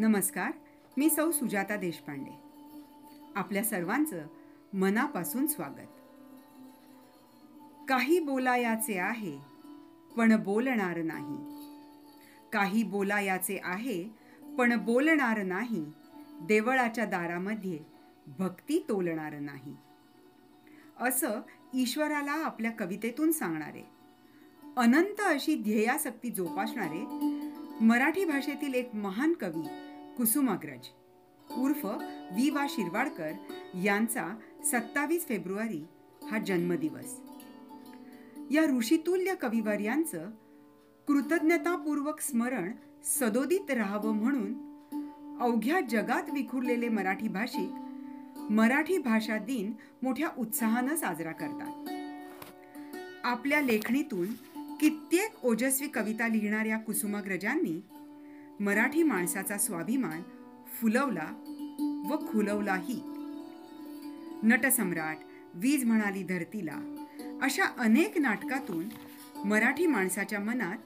नमस्कार मी सौ सुजाता देशपांडे. आपल्या सर्वांचं मनापासून स्वागत. काही बोलायाचे आहे पण बोलणार नाही. काही बोलायाचे आहे पण बोलणार नाही. देवळाच्या दारामध्ये भक्ती तोलणार नाही. असं ईश्वराला आपल्या कवितेतून सांगणारे. अनंत अशी ध्येयासक्ती जोपासणारे मराठी भाषेतील एक महान कवी कुसुमाग्रज उर्फ वि वा शिरवाडकर यांचा सत्तावीस फेब्रुवारी हा जन्मदिवस. या ऋषितुल्य कविवर यांचं कृतज्ञतापूर्वक स्मरण सदोदित राहावं म्हणून अवघ्या जगात विखुरलेले मराठी भाषिक मराठी भाषा दिन मोठ्या उत्साहानं साजरा करतात. आपल्या लेखणीतून कित्येक ओजस्वी कविता लिहिणाऱ्या कुसुमाग्रजांनी मराठी माणसाचा स्वाभिमान फुलवला व खुलवलाही. नटसम्राट वीज म्हणाली धरतीला. अशा अनेक नाटकातून मराठी माणसाच्या मनात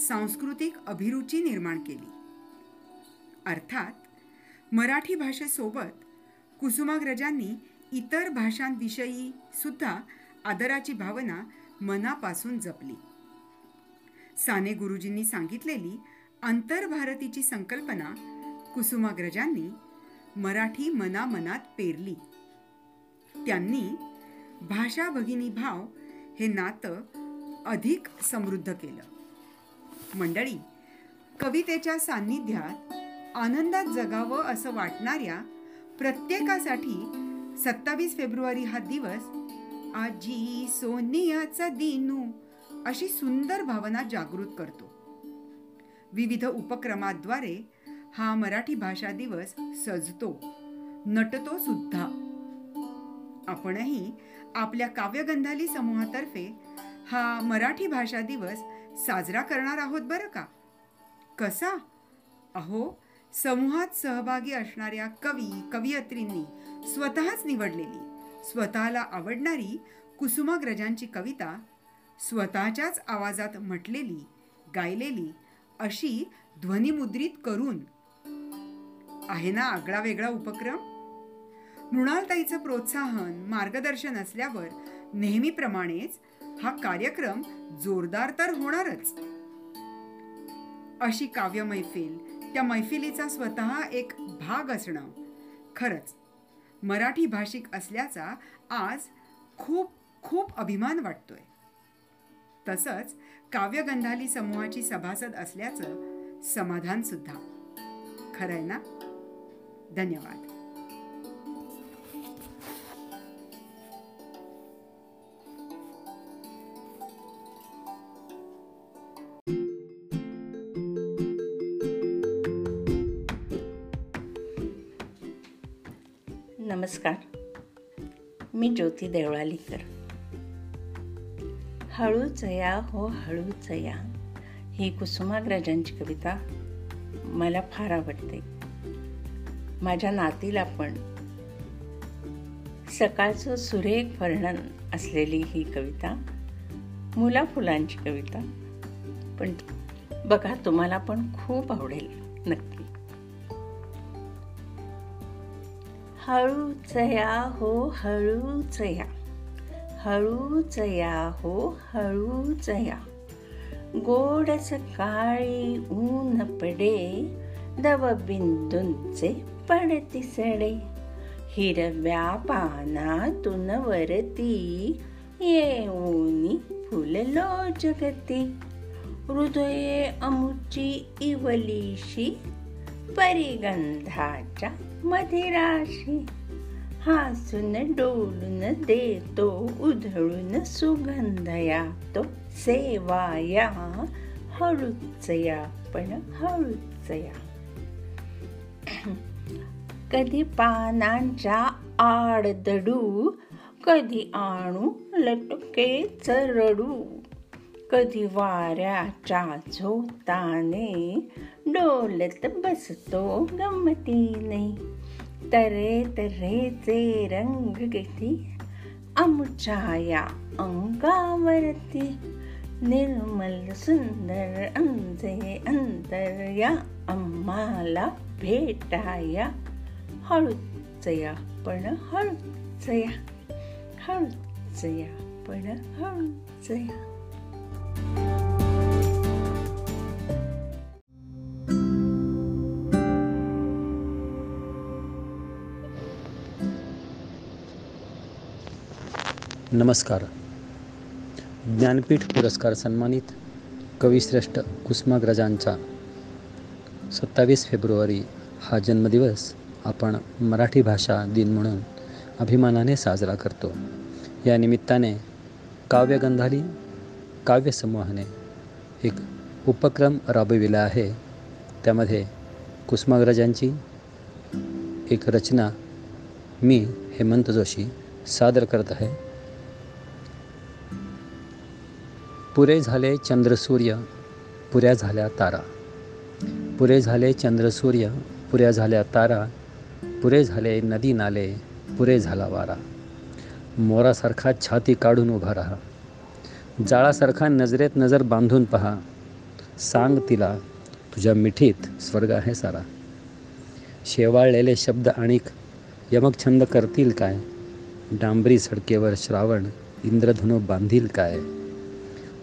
सांस्कृतिक अभिरुची निर्माण केली. अर्थात मराठी भाषेसोबत कुसुमाग्रजांनी इतर भाषांविषयी सुद्धा आदराची भावना मनापासून जपली. साने गुरुजींनी सांगितलेली आंतरभारतीची संकल्पना कुसुमाग्रजांनी मराठी मनामनात पेरली. त्यांनी भाषा भगिनी भाव हे नातं अधिक समृद्ध केलं. मंडळी कवितेच्या सान्निध्यात आनंदात जगावं असं वाटणाऱ्या प्रत्येकासाठी सत्तावीस फेब्रुवारी हा दिवस आजी सोनियाचा दिनू अशी सुंदर भावना जागृत करतो. विविध उपक्रमाद्वारे हा मराठी भाषा दिवस सजतो नटतो सुद्धा. आपणही आपल्या काव्यगंधाली समूहातर्फे हा मराठी भाषा दिवस साजरा करणार आहोत बरं का? कसा? अहो समूहात सहभागी असणाऱ्या कवी कवयित्रींनी स्वतःच निवडलेली स्वतःला आवडणारी कुसुमाग्रजांची कविता स्वतःच्याच आवाजात म्हटलेली गायलेली अशी ध्वनिमुद्रित करून. आहे ना आगळा वेगळा उपक्रम? मृणालताईचं प्रोत्साहन मार्गदर्शन असल्यावर नेहमीप्रमाणेच हा कार्यक्रम जोरदार तर होणारच. अशी काव्य मैफिल त्या मैफिलीचा स्वतः एक भाग असणं खरंच मराठी भाषिक असल्याचा आज खूप खूप अभिमान वाटतोय. तसंच काव्यगंधाली समूहाची सभासद असल्याचं समाधान सुद्धा. खरंय ना? धन्यवाद. नमस्कार. मी ज्योती देवळालीकर. हळूच या हो हळूच या ही कुसुमाग्रजांची कविता मला फार आवडते. माझ्या नातीला पण. सकाळचं सुरेख वर्णन असलेली ही कविता मुला फुलांची कविता. पण बघा तुम्हाला पण खूप आवडेल नक्की. हळूच या हो हळूच या हळूच या हो हळूच या गोड सकाळी ऊन पडे दवबिंदूंचे पडतिसडे हिरव्या पानातून वरती येऊनी फुललो जगती। हृदये अमुची इवलीशी परिगंधाच्या मधिराशी हासून डोलून देतो उधळून सुगंधया तो सेवाया हळूचया पण हळूचया कधी पानांच्या आडदडू कधी आणू लटके चरडू कधी वाऱ्याच्या झोताने डोलत बसतो गमतीने तरे तरेचे रंग किती आमच्या या अंगावरती निर्मल सुंदर आमचे अंतर या आम्हाला भेटाया हळूच या पण हळूच या हळूच या पण हळूच नमस्कार. ज्ञानपीठ पुरस्कार सन्मानित कविश्रेष्ठ कुसुमाग्रजांचा सत्तावीस फेब्रुवारी हा जन्मदिवस आपण मराठी भाषा दिन म्हणून अभिमानाने साजरा करतो. या निमित्ताने काव्यगंधाली काव्यसमूहाने एक उपक्रम राबविला आहे. त्यामध्ये कुसुमाग्रजांची एक रचना मी हेमंत जोशी सादर करत आहे. पुरे झाले चंद्रसूर्य पुऱ्या झाल्या तारा. पुरे झाले चंद्रसूर्य पुऱ्या झाल्या तारा. पुरे झाले नदी नाले पुरे झाला वारा. मोरासारखा छाती काढून उभा राहा. जाळासारखा नजरेत नजर बांधून पहा. सांग तिला तुझ्या मिठीत स्वर्ग आहे सारा. शेवाळलेले शब्द आणिक यमक छंद करतील काय? डांबरी सडकेवर श्रावण इंद्रधनु बांधील काय?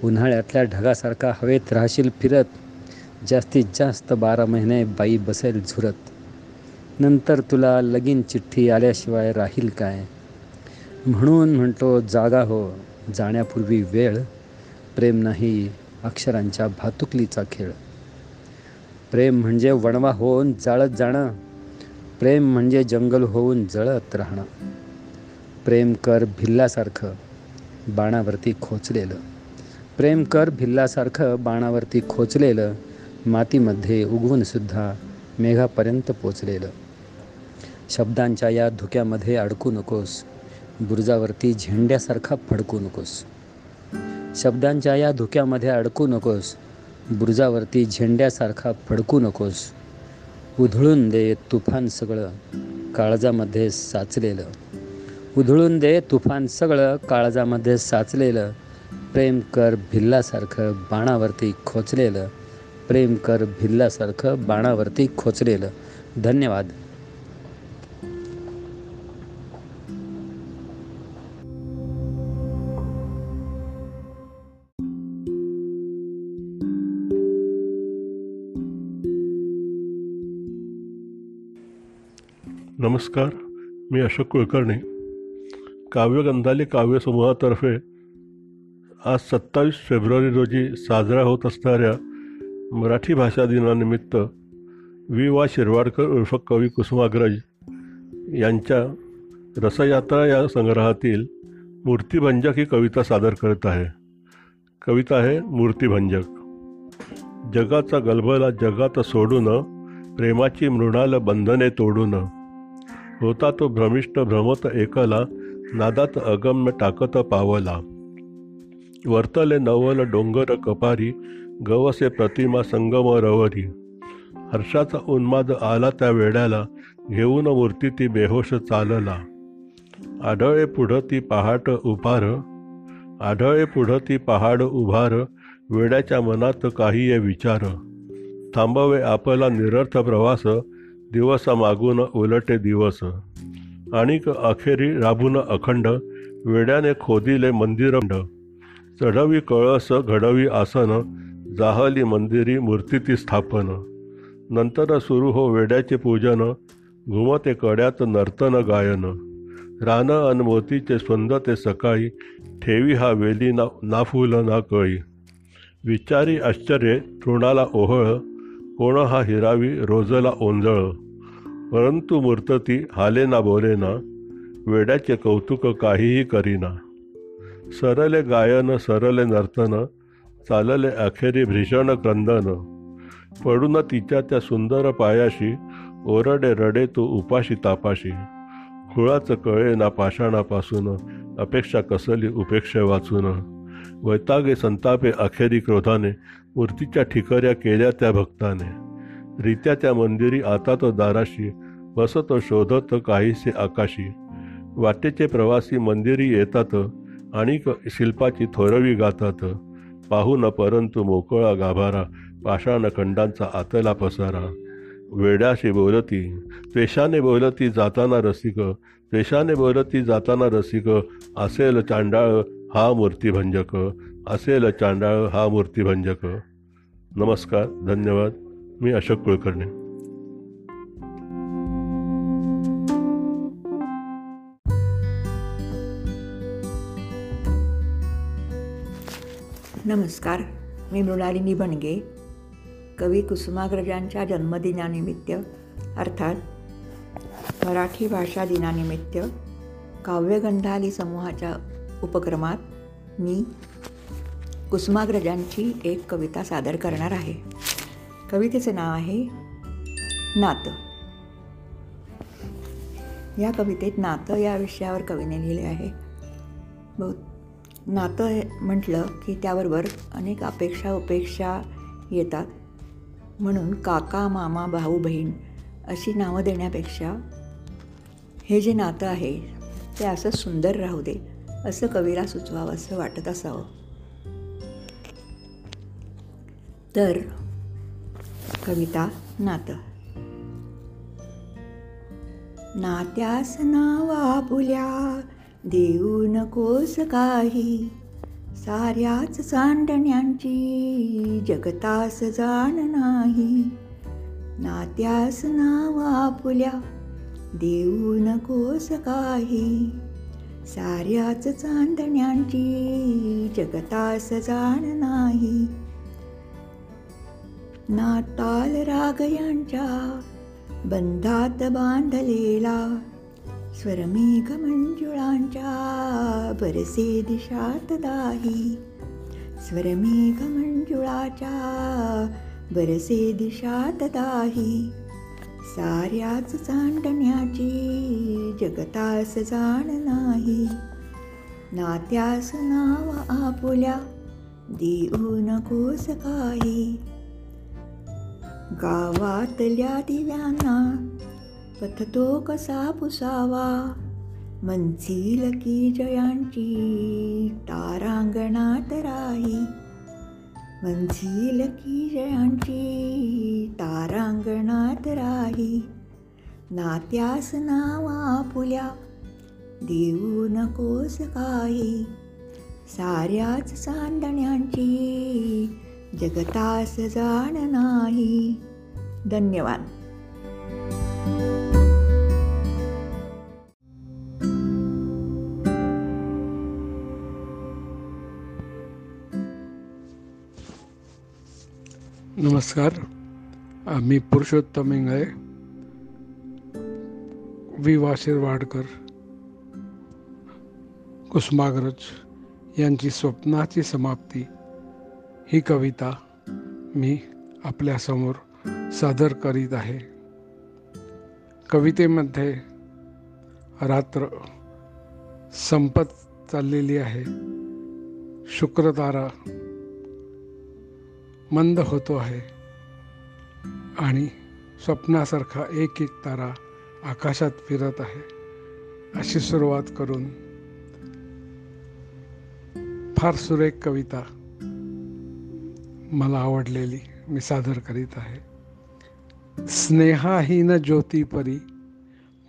उन्हाळ्यातल्या ढगासारखा हवेत राहशील फिरत. जास्तीत जास्त बारा महिने बाई बसेल झुरत. नंतर तुला लगीन चिठ्ठी आल्याशिवाय राहील काय? म्हणून म्हणतो जागा हो. जाण्यापूर्वी वेळ. प्रेम नाही अक्षरांच्या भातुकलीचा खेळ. प्रेम म्हणजे वणवा होऊन जाळत जाणं. प्रेम म्हणजे जंगल होऊन जळत राहणं. प्रेम कर भिल्लासारखं. बाणावरती खोचलेलं. प्रेम कर भिल्लासारखं बाणावरती खोचलेलं मातीमध्ये उगवूनसुद्धा मेघापर्यंत पोचलेलं. शब्दांच्या या धुक्यामध्ये अडकू नकोस बुरुजावरती झेंड्यासारखा फडकू नकोस. शब्दांच्या या धुक्यामध्ये अडकू नकोस बुरुजावरती झेंड्यासारखा फडकू नकोस. उधळून दे तुफान सगळं काळजामध्ये साचलेलं. उधळून दे तुफान सगळं काळजामध्ये साचलेलं प्रेम कर भिल्लासारखं बाणावरती खोचलेलं. प्रेम कर भिल्लासारखं बाणावरती खोचलेलं. धन्यवाद. नमस्कार मी अशोक कुलकर्णी. काव्यगंधाली काव्यसमूहातर्फे आज सत्तावीस फेब्रुवारी रोजी साजरा होत असणाऱ्या मराठी भाषा दिनानिमित्त वि. वा. शिरवाडकर उर्फ कवी कुसुमाग्रज यांच्या रसयात्रा या संग्रहातील मूर्तिभंजक ही कविता सादर करत आहे. कविता आहे मूर्तिभंजक. जगाचा गलबला जगात सोडून प्रेमाची मृणाल बंधने तोडून. होता तो भ्रमिष्ट भ्रमत एकला नादात अगम्य टाकत पावला. वर्तले नवल डोंगर कपारी गवसे प्रतिमा संगम रवरी हर्षाचा उन्माद आला त्या वेड्याला घेऊन मूर्ती ती बेहोश चालला. आढळे पुढं ती पहाट उभार आढळे पुढं ती पहाड उभार वेड्याच्या मनात काही विचार. थांबवे आपला निरर्थ प्रवास दिवस मागून उलटे दिवस. आणिक अखेरी राबून अखंड वेड्याने खोदिले मंदिरंड चढवी कळस घडवी आसन जाहली मंदिरी मूर्ती स्थापन. नंतर सुरू हो वेड्याचे पूजन घुमते कड्यात नर्तन गायन. रान अन मोतीचे स्पंद ते सकाळी ठेवी हा वेली ना ना फुल ना कळी. विचारी आश्चर्य तृणाला ओहळ कोण हा हिरावी रोजला ओंजळ. परंतु मूर्तती हाले ना बोले ना वेड्याचे कौतुक काहीही करीना. सरले गायन सरले नर्तन चालले अखेरी भीषण क्रंदन. पडून तिच्या त्या सुंदर पायाशी ओरडे रडे तो उपाशी तापाशी. खुळाच कळे ना पाषाणापासून अपेक्षा कसली उपेक्षा वाचून. वैतागे संतापे अखेरी क्रोधाने मूर्तीच्या ठिकऱ्या केल्या त्या भक्ताने. रित्या त्या मंदिरी आता तो दाराशी बसत शोधत काहीसे आकाशी. वाटेचे प्रवासी मंदिरी येतात आणि शिल्पाची थोरवी गातात पाहू न परंतु मोकळा गाभारा पाषाणखंडांचा आतला पसारा. वेड्याशी बोलती त्वेषाने बोलती जाताना रसिक त्वेषाने बोलती जाताना रसिक असेल चांडाळ हा मूर्तिभंजक असेल चांडाळ हा मूर्तिभंजक. नमस्कार धन्यवाद. मी अशोक कुलकर्णी. नमस्कार मी मृणालिनी बनगे. कवी कुसुमाग्रजांच्या जन्मदिनानिमित्त अर्थात मराठी भाषा दिनानिमित्त काव्यगंधाली समूहाच्या उपक्रमात मी कुसुमाग्रजांची एक कविता सादर करणार आहे. कवितेचे नाव आहे नातं. या कवितेत नातं या विषयावर कवीने लिहिले आहे. बहुत नातं हे म्हटलं की त्याबरोबर अनेक अपेक्षा उपेक्षा येतात. म्हणून काका मामा भाऊ बहीण अशी नावं देण्यापेक्षा हे जे नातं आहे ते असं सुंदर राहू दे असं कवीला सुचवावं असं वाटत असावं. तर कविता नातं. नात्यास नावा पुल्या देऊ नकोस काही. साऱ्याच सांडण्यांची जगतास जाण नाही. नात्यास नावा आपुल्या देऊ नकोस काही. साऱ्याच चांदण्यांची जगतास जाण नाही. नाताल राग यांच्या बंधात बांधलेला स्वरमेघ मंजुळांच्या बरसे दिशात दाही स्वरमेघ मंजुळाच्या बरसे दिशात दाही साऱ्याच चांडण्याची जगतास जाण नाही. नात्यास नाव आपुल्या देऊ नकोस काही. गावातल्या दिव्यांना पथतो कसा पुसावा? मंचील की जयांची तारांगणात राही. मंचील की जयांची तारांगणात राही. नात्यास नावा फुल्या देऊ नकोस काही. साऱ्याच सांदण्यांची जगतास जाण नाही. धन्यवाद. नमस्कार. मी पुरुषोत्तम इंगळे वी वा शिरवाडकर कुसुमाग्रज यांची स्वप्नाची समाप्ती. ही कविता मी आपल्यासमोर सादर करीत आहे. कवितेमध्ये रात्र संपत चाललेली आहे. शुक्रतारा मंद होतो आहे. आणि स्वप्नासारखा एक एक तारा आकाशात फिरत आहे. अशी सुरुवात करून फार सुरेख कविता मला आवडलेली मी सादर करीत आहे. स्नेहाहीन ज्योती परी,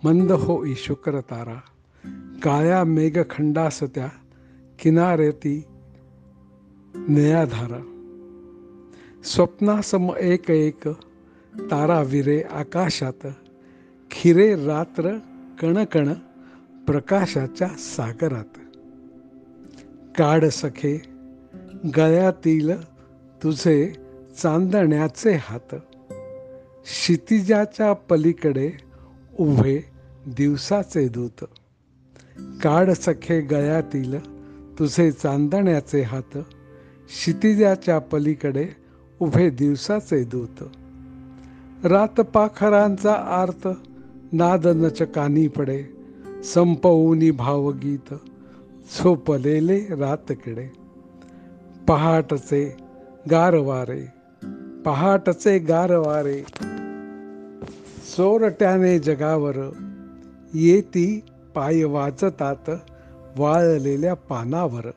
मंद होई शुक्र तारा, काळ्या मेघखंडास त्या किनाऱ्याती नयाधारा स्वप्नासम एक एक तारा विरे आकाशात खिरे रात्र कणकण प्रकाशाच्या सागरात. काड सखे गळ्यातील तुझे चांदण्याचे हात क्षितिजाच्या पलीकडे उभे दिवसाचे दूत. काड सखे गळ्यातील तुझे चांदण्याचे हात क्षितिजाच्या पलीकडे उभे दिवसाचे दूत. रात पाखरांचा आर्त नाद नचकानी पडे संपवूनी भावगीत झोपलेले रातकिडे. पहाटचे गारवारे पहाटचे गारवारे. चोरट्याने जगावर येती पाय वाचतात वाळलेल्या पानावर.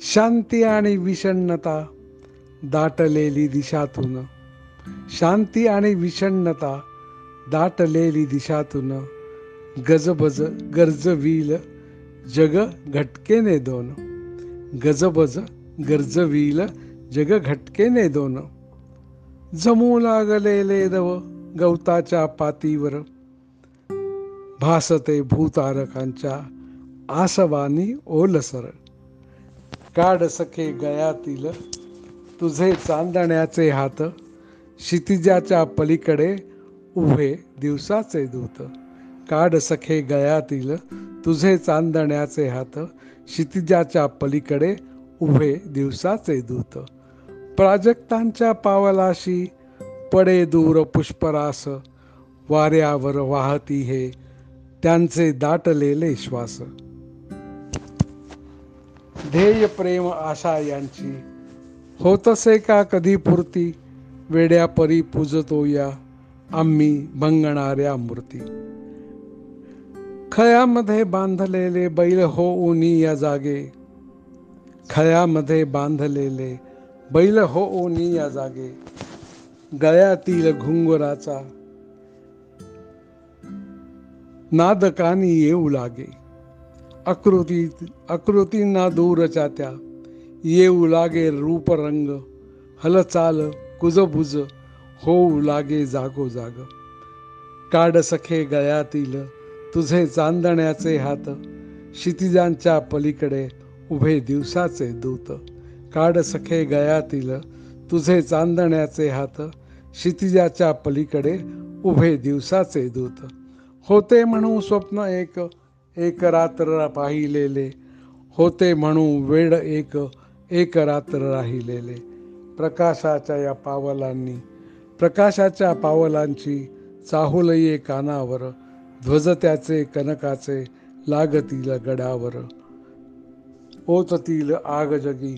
शांती आणि विषण्णता दाटलेली दिशातून. शांती आणि विषण्णता दाटलेली दिशातून. गजबज गरजवील जग घटकेने दोन. गजबज गरजवील जग घटकेने दोन. जमू लागलेले दव गवताच्या पातीवर. भासते भूतारकांच्या आसवानी ओलसर. काढ सखे गयातील तुझे चांदण्याचे हात क्षितिजाच्या पलीकडे उभे दिवसाचे दूत. काढ सखे गयातील तुझे चांदण्याचे हात क्षितिजाच्या पलीकडे उभे दिवसाचे दूत. प्राजक्तांच्या पावलाशी पडे दूर पुष्परास वाऱ्यावर वाहती हे त्यांचे दाटलेले श्वास. ध्येय प्रेम आशा यांची होतसे का कधी पुरती वेड्या परी पूजतो या आम्ही भंगणाऱ्या मूर्ती. खळ्यामध्ये बांधलेले बैल हो उनी या जागे. खळ्यामध्ये बांधलेले बैल हो ओनी या जागे. गळ्यातील घुंगुराचा नादकानी येऊ लागे. आकृती आकृतींना दूरच्या त्या येऊ लागे रूप रंग हलचाल कुजबुज होऊ लागे जागो जाग. काड सखे गळ्यातील तुझे चांदण्याचे हात क्षितिजांच्या पलीकडे उभे दिवसाचे दूत. काड सखे गयातील तुझे चांदण्याचे हात क्षितिजाच्या पलीकडे उभे दिवसाचे दूत. होते म्हणू स्वप्न एक एक रात्र पाहिलेले. होते म्हणू वेड एक एक रात्र राहिलेले. प्रकाशाच्या या पावलांनी प्रकाशाच्या पावलांची चाहुलये कानावर ध्वज त्याचे कनकाचे लागतील गडावर. ओततील आग जगी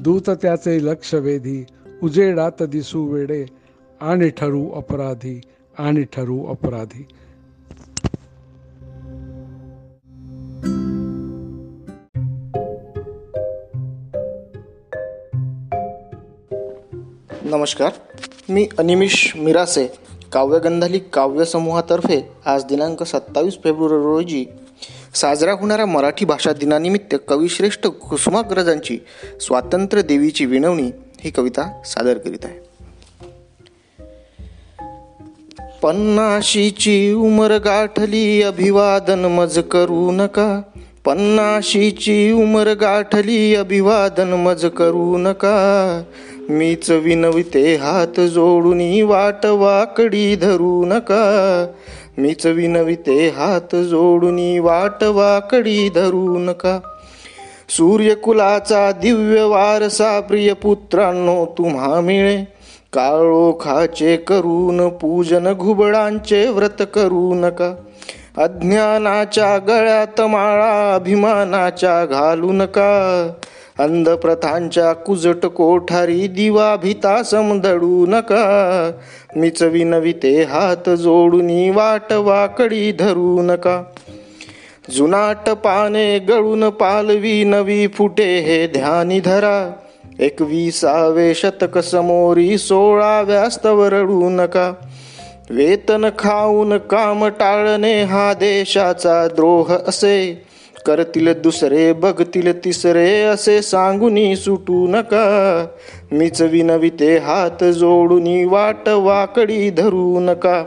दूत त्याचे लक्ष वेधी उजेडात दिसू वेडे आणि ठरू अपराधी आणि ठरू अपराधी. नमस्कार. मी अनिमिष मिरासे काव्यगंधाली काव्यसमूहातर्फे आज दिनांक सत्तावीस फेब्रुवारी रोजी साजरा होणाऱ्या मराठी भाषा दिनानिमित्त कविश्रेष्ठ कुसुमाग्रजांची स्वातंत्र्य देवीची विनवणी ही कविता सादर करीत आहे. पन्नाशीची उमर गाठली अभिवादन मज करू नका. पन्नाशीची उमर गाठली अभिवादन मज करू नका. मीच विनविते हात जोडून वाट वाकडी धरू नका. मीच विनविते हात जोडून वाट वाकडी धरू नका. सूर्यकुलाचा दिव्य वारसा प्रिय पुत्रांनो तुम्हा मिळे. काळोखाचे करून पूजन घुबडांचे व्रत करू नका. अज्ञानाच्या गळ्यात माळा अभिमानाच्या घालू नका. अंधप्रथांच्या कुजट कोठारी दिवा भिता समधडू नका. मीच विनविते हात जोडून वाट वाकडी धरू नका. जुनाट पाने गळून पालवी नवी फुटे हे ध्यानी धरा. एकविसावे शतक समोरी सोळाव्या स्तव रडू नका. वेतन खाऊन काम टाळणे हा देशाचा द्रोह असे. करतील दुसरे बघतील तिसरे असे सांगूनी सुटू नका. मीच विनविते हात जोडूनी वाट वाकडी धरू नका.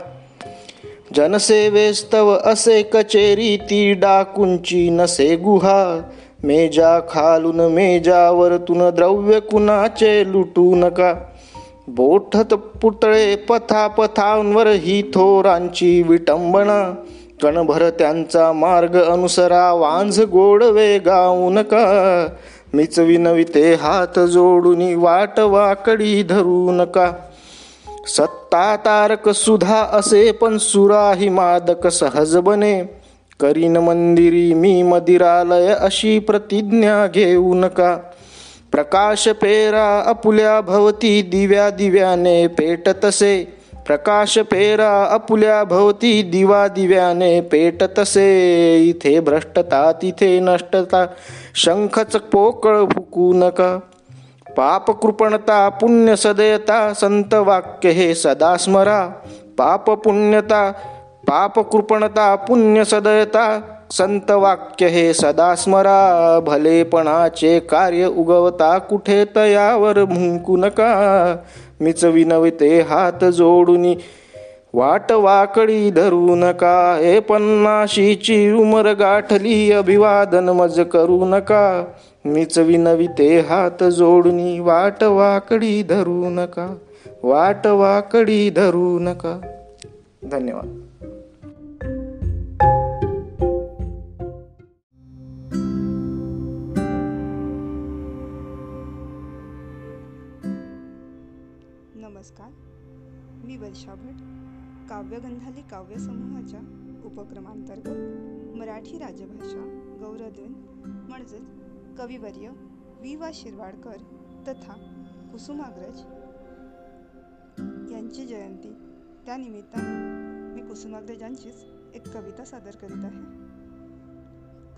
जनसेवेस्तव असे कचेरी ती डाकुंची नसे गुहा. मेजा खालून मेजावरतून द्रव्य कुणाचे लुटू नका. बोठत पुतळे पथापथांवर ही थोरांची विटंबना. कणभर त्यांचा मार्ग अनुसरा वांझ गोडवे गाऊ नका मीच विनविते हात जोडून वाट वाकडी धरू नका. सत्ता तारक सुधा असे पण सुराही मादक सहज बने. करीन मंदिरी मी मदिरालय अशी प्रतिज्ञा घेऊ नका. प्रकाश पेरा अपुल्या भवती दिव्या दिव्याने पेटतसे. प्रकाश पेरा अपुल्या भवती दिवा दिव्याने पेटतसे इथे भ्रष्टता तिथे नष्टता. शंखच पोकळ फुकू नका. पाप कृपणता पुण्य सदयता संत वाक्य हे सदा स्मरा. पाप पुण्यता पाप कृपणता पुण्य सदयता संत वाक्य हे सदा स्मरा. भलेपणाचे कार्य उगवता कुठे तयावर भुंकू नका. मीच विनविते हात जोडून. वाट वाकडी धरू नका हे पन्नाशीची उमर गाठली अभिवादन मज करू नका. मीच विनविते हात जोडून वाट वाकडी धरू नका. वाट वाकडी धरू नका. धन्यवाद. नमस्कार. मी वर्षा भट काव्यगंधाली काव्यसमूहाच्या उपक्रमांतर्गत मराठी राजभाषा गौरवदिन म्हणजेच कविवर्य वि वा शिरवाडकर तथा कुसुमाग्रज यांची जयंती. त्यानिमित्ताने मी कुसुमाग्रजांचीच एक कविता सादर करीत आहे.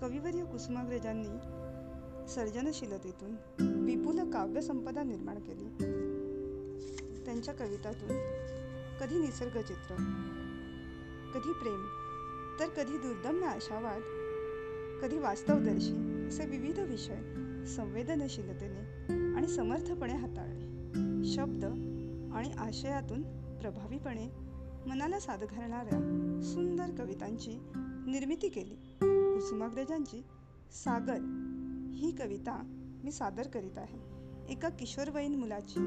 कविवर्य कुसुमाग्रजांनी सर्जनशीलतेतून विपुल काव्यसंपदा निर्माण केली. त्यांच्या कवितातून. कधी निसर्गचित्र कधी प्रेम तर कधी दुर्दम्य आशावाद कधी वास्तवदर्शी असे विविध विषय संवेदनशीलतेने आणि समर्थपणे हाताळले. शब्द आणि आशयातून प्रभावीपणे मनाला साध घालणाऱ्या सुंदर कवितांची निर्मिती केली. कुसुमाग्रजांची सागर ही कविता मी सादर करीत आहे. एका किशोरवयीन मुलाची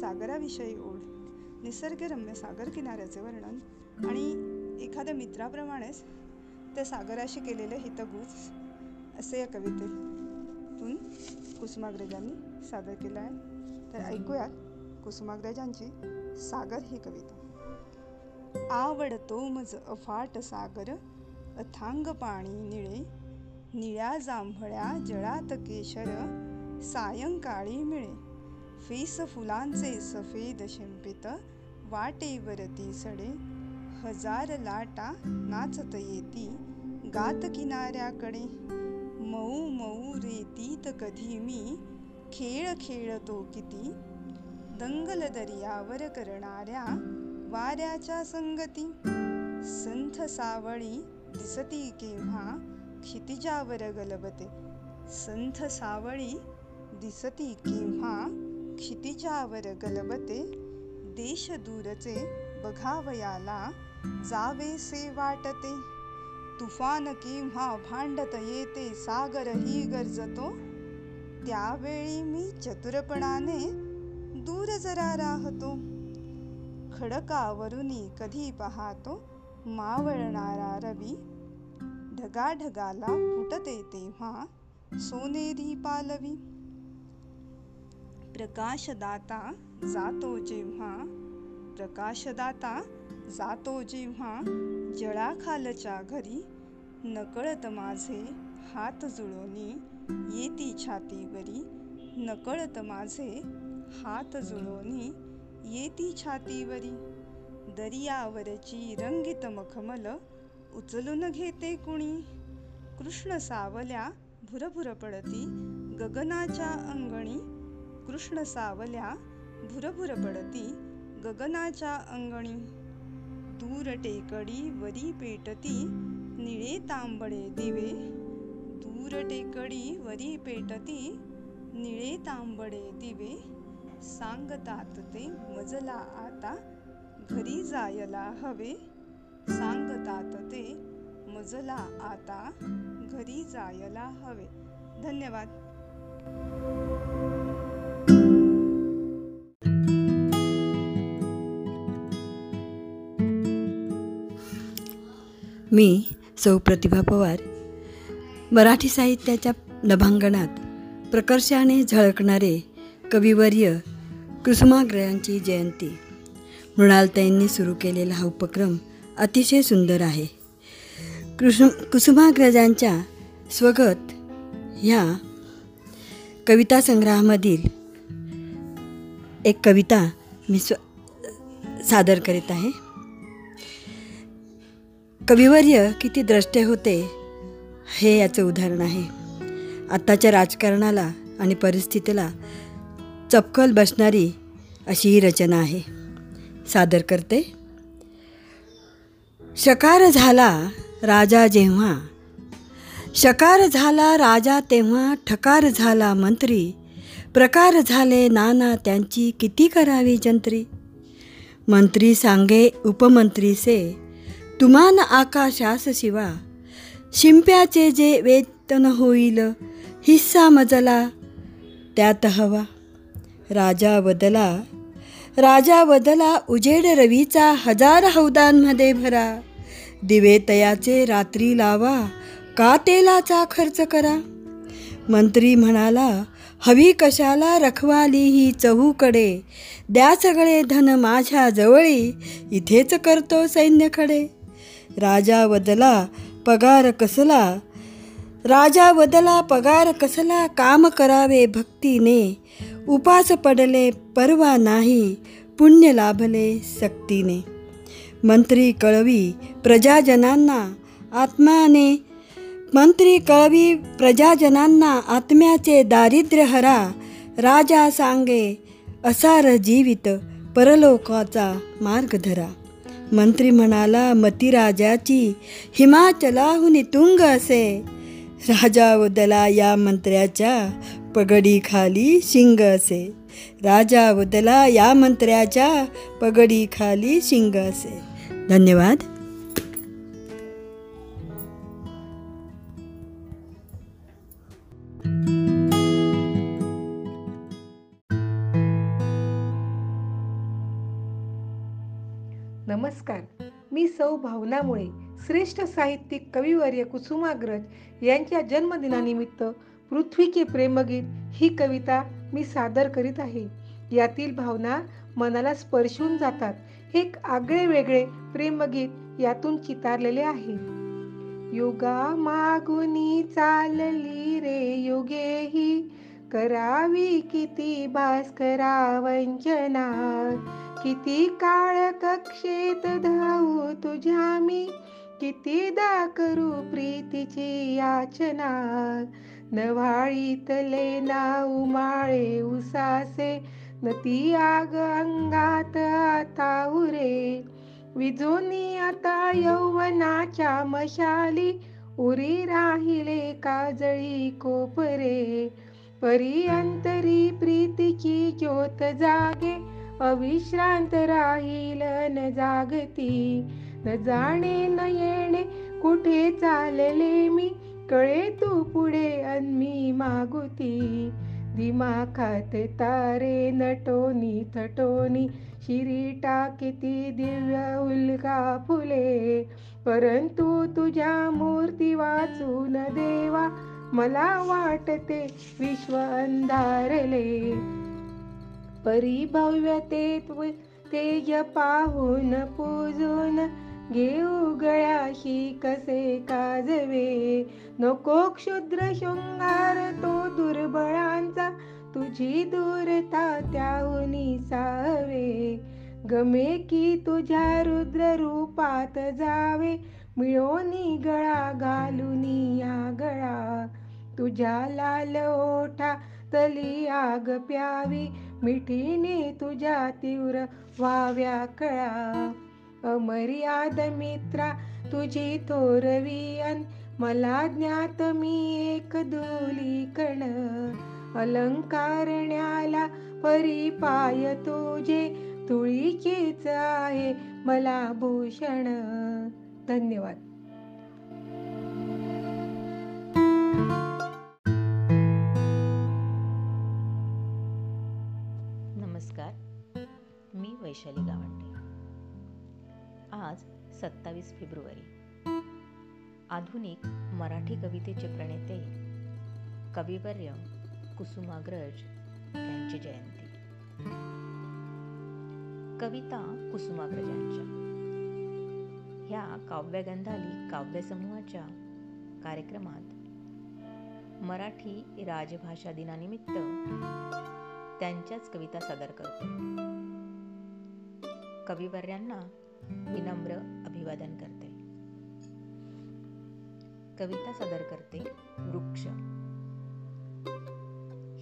सागराविषयी ओढ. निसर्गरम्य सागर किनाऱ्याचे वर्णन आणि एखाद्या मित्राप्रमाणेच त्या सागराशी केलेले हितगुज असे या कवितेतून कुसुमाग्रजांनी सादर केलं आहे. तर ऐकूयात कुसुमाग्रजांची सागर ही कविता. आवडतो मज अफाट सागर अथांग पाणी निळे निळ्या जांभळ्या जळात केशर सायंकाळी मिळे. फेस फुलांचे सफेद शिंपित वाटेवरती सडे. हजार लाटा नाचत येती गात किनाऱ्याकडे. मऊ मऊ रेतीत कधी मी खेळ खेळतो किती. दंगल दर्यावर करणाऱ्या वाऱ्याच्या संगती. संथ सावळी दिसती केव्हा क्षितिजावर गलबते. संथ सावळी दिसती केव्हा क्षितिजावर गलबते देश दूरचे बघावयाला जावेसे वाटते. तुफान केव्हा भांडत येते सागरही गरजतो. त्यावेळी मी चतुरपणाने दूर जरा राहतो. खडकावरुनी कधी पाहतो मावळणारा रवी. ढगाढगाला फुटते तेव्हा सोनेरी पालवी. प्रकाशदाता जातो जेव्हा प्रकाशदाता जातो जेव्हा जळाखालच्या घरी नकळत माझे हात जुळोनी येती छातीवरी नकळत माझे हात जुळोनी येती छातीवरी दर्यावरची रंगीत मखमल उचलून घेते कुणी? कृष्ण सावल्या भुरभुर पडती गगनाच्या अंगणी कृष्ण सावल्या भुरभुर पडती गगनाच्या अंगणी. दूर टेकडी वरी पेटती निळे तांबडे दिवे. दूर टेकडी वरी पेटती निळे तांबडे दिवे. सांगतात ते मजला आता घरी जायला हवे. सांगतात ते मजला आता घरी जायला हवे. धन्यवाद. मी सौ प्रतिभा पवार मराठी साहित्याच्या नभांगणात प्रकर्षाने झळकणारे कविवर्य कुसुमाग्रयांची जयंती. मृणालताईंनी सुरू केलेला हा उपक्रम अतिशय सुंदर आहे. कृष्ण कुसुमाग्रजांच्या स्वगत ह्या कविता संग्रहामधील एक कविता मी स्व सादर करीत आहे. कविवर्य किती द्रष्टे होते हे याचं उदाहरण आहे. आत्ताच्या राजकारणाला आणि परिस्थितीला चपकल बसणारी अशी ही रचना आहे. सादर करते. शकार झाला राजा जेव्हा शकार झाला राजा तेव्हा ठकार झाला मंत्री प्रकार झाले नाना त्यांची किती करावी जंत्री? मंत्री सांगे उपमंत्रीसे तुमान आकाशास शिवा शिंप्याचे जे वेतन होईल हिस्सा मजला त्यात हवा राजा बदला राजा बदला उजेड रवीचा हजार हौदांमध्ये भरा दिवे तयाचे रात्री लावा का तेलाचा खर्च करा मंत्री म्हणाला हवी कशाला रखवाली ही चहूकडे द्या सगळे धन माझ्या जवळी इथेच करतो सैन्यकडे राजा बदला पगार कसला? राजा बदला पगार कसला? काम करावे भक्तीने. उपास पडले परवा नाही. पुण्य लाभले सक्तीने. मंत्री कळवी प्रजाजनांना आत्माने मंत्री कळवी प्रजाजनांना आत्म्याचे दारिद्र्य हरा. राजा सांगे असार जीवित परलोकाचा मार्ग धरा. मंत्री म्हणाला मतीराजाची हिमाचलाहून तुंग असे. राजा उदला या मंत्र्याच्या पगडीखाली शिंग असे. राजा उदला या मंत्र्याच्या पगडीखाली शिंग असे. धन्यवाद. नमस्कार. मी सौ भावनामुळे श्रेष्ठ साहित्यिक कविवर्य कुसुमाग्रज यांच्या जन्मदिनानिमित्त पृथ्वी के प्रेमगीत ही कविता मी सादर करीत आहे. यातील भावना मनाला स्पर्शून जातात. एक आगळे वेगळे प्रेमगीत यातून चितारलेले आहे. योगा मागुनी चालली रे योगे ही करावी किती भास्करा वंचना किती काळ कक्षेत धावू तुझ्या मी? कितीदा करू प्रीतीची याचना? नवाळीतले नाऊ माळे उसासे न ती आग अंगात आता उरे विजोनी आता यौवनाच्या मशाली उरी राहिले काजळी कोपरे. परी अंतरी प्रीतीची ज्योत जागे अविश्रांत राहील न जागती न जाणे न येणे कुठे चालले मी? कळे तू पुढे अन्मी मागुती. दिमाखात तारे नटोनी थटोनी शिरी किती दिव्य उल्का फुले. परंतु तुझ्या मूर्ती वाचून देवा मला वाटते विश्व अंधारले. परिभव्यतेत तेज पाहून पूजून घेऊ गळ्याशी कसे काजवे. नको क्षुद्र शृंगार तो दुर्बळांचा तुझी दूरता त्याहुनी सावे गमे की तुझ्या रुद्र रूपात जावे मिळोनी गळा घालून या गळा. तुझ्या लाल ओठा तली आग प्यावी मिठीने तुझ्या तीव्र व्हाव्या कळा. अमर्याद मित्रा तुझी थोरवी अन मला ज्ञात मी एक धुली कण अलंकारण्याला परिपाय तुझे तुळीचीच आहे मला भूषण. धन्यवाद. वैशाली गावंडे. आज सत्तावीस फेब्रुवारी. आधुनिक मराठी कवितेचे प्रणेते कविवर्य कुसुमाग्रज यांची जयंती. कविता कुसुमाग्रजांच्या. ह्या काव्यगंधाली काव्यसमूहाच्या कार्यक्रमात मराठी राजभाषा दिनानिमित्त त्यांच्याच कविता सादर करतो. कविवर्यांना विनम्र अभिवादन करते. कविता सादर करते वृक्ष.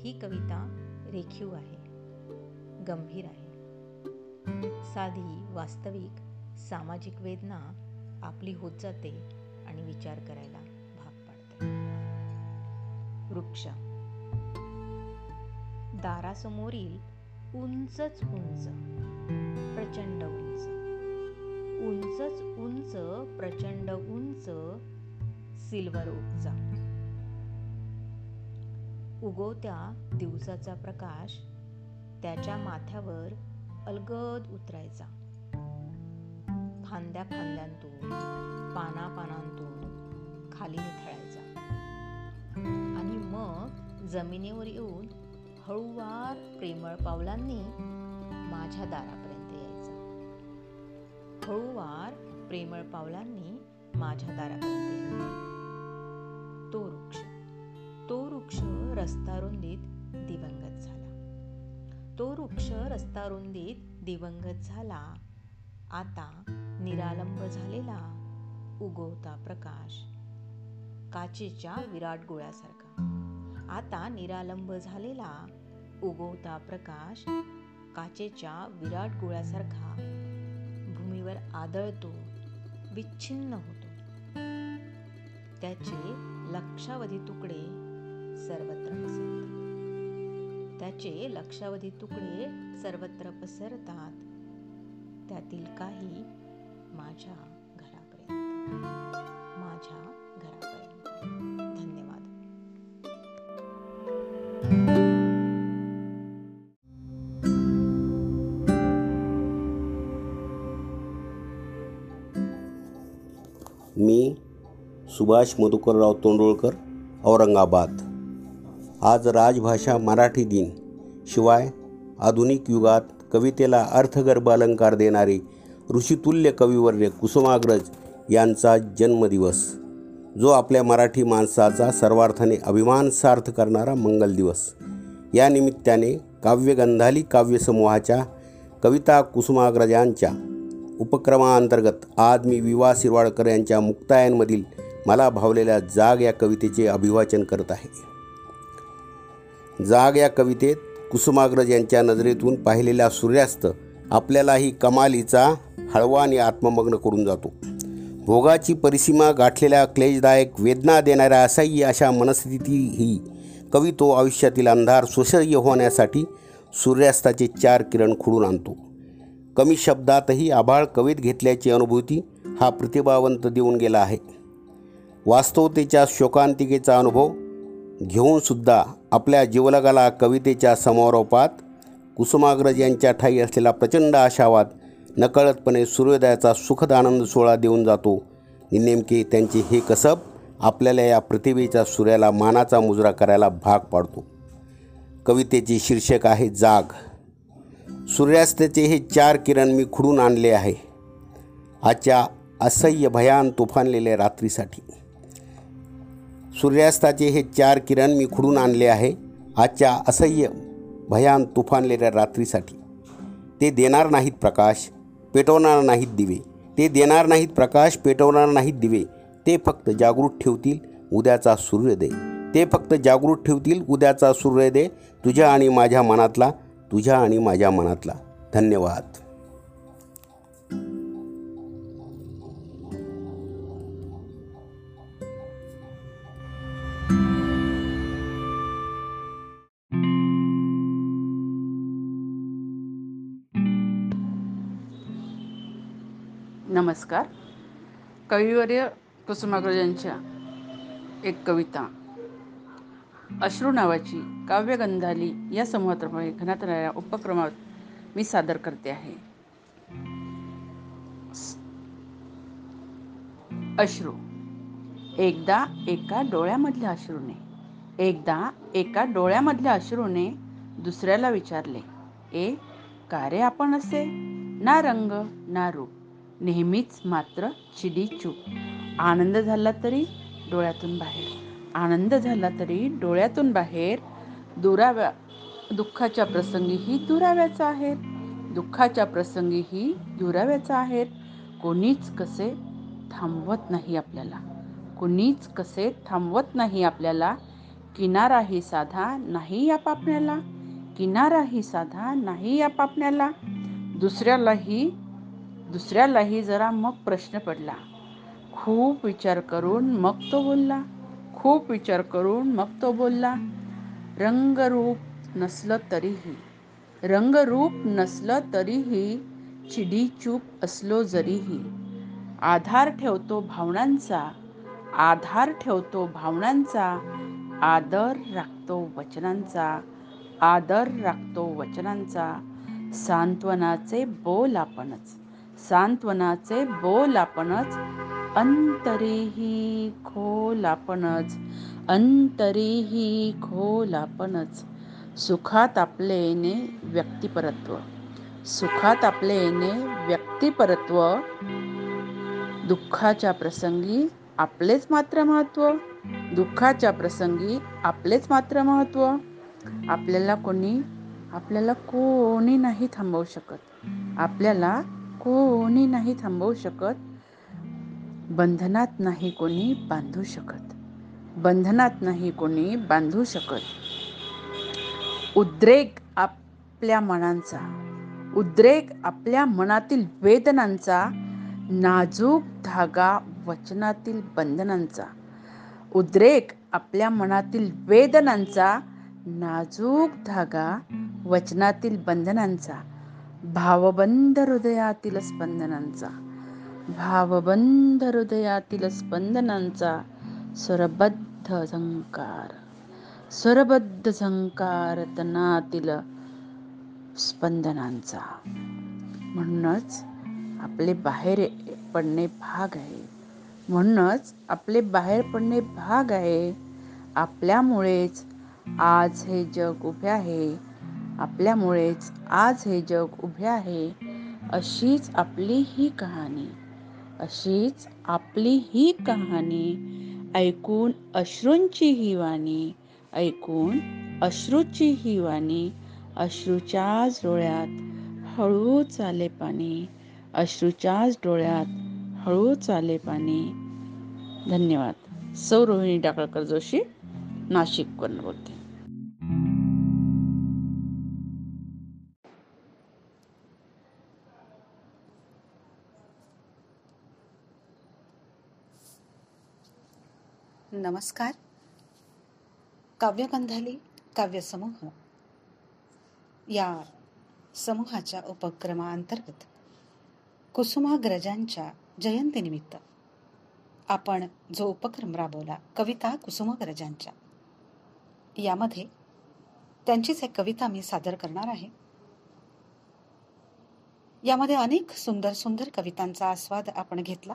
ही कविता रेखीव आहे गंभीर आहे. साधी वास्तविक सामाजिक वेदना आपली होत जाते आणि विचार करायला भाग पाडते. वृक्ष. दारासमोरील उंचच उंच. प्रचंड उंच. उंचच उंच प्रचंड उंच सिल्वर ओकचा उगवत्या दिवसाचा प्रकाश त्याच्या माथ्यावर अलगद उतरायचा. फांद्या फांद्यांतून पाना पानांतून खाली निथळायचा. आणि मग जमिनीवर येऊन हळूवार प्रेमळ पावलांनी माझ्या दारापर्यंत यायचा. हळूवार प्रेमळ पावलांनी माझ्या दारापर्यंत यायचा. तो वृक्ष तो वृक्ष रस्ता रुंदीत दिवंगत झाला. तो वृक्ष रस्ता रुंदीत दिवंगत झाला. आता निरालंब झालेला उगवता प्रकाश काचेच्या विराट गोळ्यासारखा. आता निरालंब झालेला उगवता प्रकाश काचेच्या विराट गोळ्यासारखा भूमीवर आदळतो विच्छिन्न होतो. त्याचे लक्षावधी तुकडे सर्वत्र पसरतात. त्याचे लक्षावधी तुकडे सर्वत्र पसरतात. त्यातील काही माझ्या घरापर्यंत माझ्या घरापर्यंत. सुभाष मधुकरराव तोंडोळकर औरंगाबाद. आज राजभाषा मराठी दिन. शिवाय आधुनिक युगात कवितेला अर्थगर्भ अलंकार देणारे ऋषितुल्य कविवर्य कुसुमाग्रज यांचा जन्मदिवस. जो आपल्या मराठी माणसाचा सर्वार्थाने अभिमान सार्थ करणारा मंगल दिवस. या निमित्ताने काव्यगंधाली काव्यसमूहाच्या कविता कुसुमाग्रजांच्या उपक्रमाअंतर्गत आज मी विवा शिरवाडकर यांच्या मुक्तायनमधील मला भावलेल्या जाग या कवितेचे अभिवाचन करत आहे. जाग या कवितेत कुसुमाग्रज यांच्या नजरेतून पाहिलेला सूर्यास्त आपल्यालाही कमालीचा हळवा आणि आत्ममग्न करून जातो. भोगाची परिसीमा गाठलेल्या क्लेशदायक वेदना देणाऱ्या असह्य अशा मनस्थिती ही कवी तो आयुष्यातील अंधार सुसह्य होण्यासाठी सूर्यास्ताचे चार किरण खुडून आणतो. कमी शब्दातही आभाळ कवीत घेतल्याची अनुभूती हा प्रतिभावंत देऊन गेला आहे. वास्तवतेच्या शोकांतिकेचा अनुभव घेऊनसुद्धा आपल्या जीवलगाला कवितेच्या समारोपात कुसुमाग्रज यांच्या ठाई असलेला प्रचंड आशावाद नकळतपणे सूर्योदयाचा सुखद आनंद सोहळा देऊन जातो. आणि नेमके त्यांची हे कसब आपल्याला या प्रतिभेच्या सूर्याला मानाचा मुजरा करायला भाग पाडतो. कवितेची शीर्षक आहे जाग. सूर्यास्ताचे हे चार किरण मी खुडून आणले आहे. आजच्या असह्य भयान तुफानलेल्या रात्रीसाठी. सूर्यास्ताचे हे चार किरण मी खुडून आणले आहे. आजच्या असह्य भयान तुफानलेल्या रात्रीसाठी. ते देणार नाहीत प्रकाश पेटवणार नाहीत दिवे. ते देणार नाहीत प्रकाश पेटवणार नाहीत दिवे. ते फक्त जागृत ठेवतील उद्याचा सूर्योदय. ते फक्त जागृत ठेवतील उद्याचा सूर्योदय. तुझ्या आणि माझ्या मनातला तुझ्या आणि माझ्या मनातला. धन्यवाद. नमस्कार. कविवर्य कुसुमाग्रजांच्या एक कविता. अश्रू नावाची काव्यगंधाली या समूहातर्फे घेण्यात येणाऱ्या उपक्रमात मी सादर करते आहे. अश्रू. एकदा एका डोळ्यामधल्या अश्रूने एकदा एका डोळ्यामधल्या अश्रूने दुसऱ्याला विचारले ए का रे आपण असे? ना रंग ना रूप. नेहमीच मात्र चिडी चूप आनंद झाला तरी डोळ्यातून बाहेर. आनंद झाला तरी डोळ्यातून बाहेर. दुराव्या दुःखाच्या प्रसंगीही दुराव्याचा आहे. दुःखाच्या प्रसंगीही दुराव्याचा आहेत कोणीच कसे थांबवत नाही आपल्याला. कोणीच कसे थांबवत नाही आपल्याला. किनाराही साधा नाही या पापण्याला. किनाराही साधा नाही आपापण्याला दुसऱ्यालाही दुसऱ्यालाही जरा मग प्रश्न पडला. खूप विचार करून मग तो बोलला. खूप विचार करून मग तो बोलला रंगरूप नसलं तरीही रंगरूप नसलं तरीही चिडी चूप असलो जरीही आधार ठेवतो भावनांचा आधार ठेवतो भावनांचा आदर राखतो वचनांचा आदर राखतो वचनांचा सांत्वनाचे बोल आपणच. सांत्वनाचे बोल आपणच अंतरीही खोल आपणच अंतरीही खोल आपणच. सुखात आपले येणे व्यक्तिपरत्व. सुखात आपले येणे व्यक्तिपरत्व. दुःखाच्या प्रसंगी आपलेच मात्र महत्त्व दुःखाच्या प्रसंगी आपलेच मात्र महत्त्व आपल्याला कोणी आपल्याला कोणी नाही थांबवू शकत. आपल्याला हो, कोणी नाही थांबवू शकत. बंधनात नाही कोणी बांधू शकत. बंधनात नाही कोणी बांधू शकत. उद्रेक आपल्या मनांचा उद्रेक आपल्या मनातील वेदनांचा नाजूक धागा वचनातील बंधनांचा उद्रेक आपल्या मनातील वेदनांचा नाजूक धागा वचनातील बंधनांचा भावबंध हृदयातील स्पंदनांचा. भावबंध हृदयातील स्पंदनांचा स्वरबद्ध झंकार. स्वरबद्ध झंकार तनातील स्पंदनांचा. म्हणूनच आपले बाहेर पडणे भाग आहे. म्हणूनच आपले बाहेर पडणे भाग आहे. आपल्यामुळेच आज हे जग उभे आहे. आपल्यामुळेच आज हे जग उभे आहे अशीच आपली ही कहाणी. अशीच आपली ही कहाणी. ऐकून अश्रूंची ही वाणी. ऐकून अश्रूची ही वाणी. अश्रूच्याच डोळ्यात हळू चाले पाणी. अश्रूच्याच डोळ्यात हळू चाले पाणी. धन्यवाद. सौ रोहिणी डाकळकर जोशी नाशिक बोलते. नमस्कार. काव्यगंधाली काव्यसमूह. या समूहाच्या उपक्रमाअंतर्गत कुसुमाग्रजांच्या जयंतीनिमित्त आपण जो उपक्रम राबवला कविता कुसुमाग्रजांच्या यामध्ये त्यांचीच एक कविता मी सादर करणार आहे. यामध्ये अनेक सुंदर सुंदर कवितांचा आस्वाद आपण घेतला.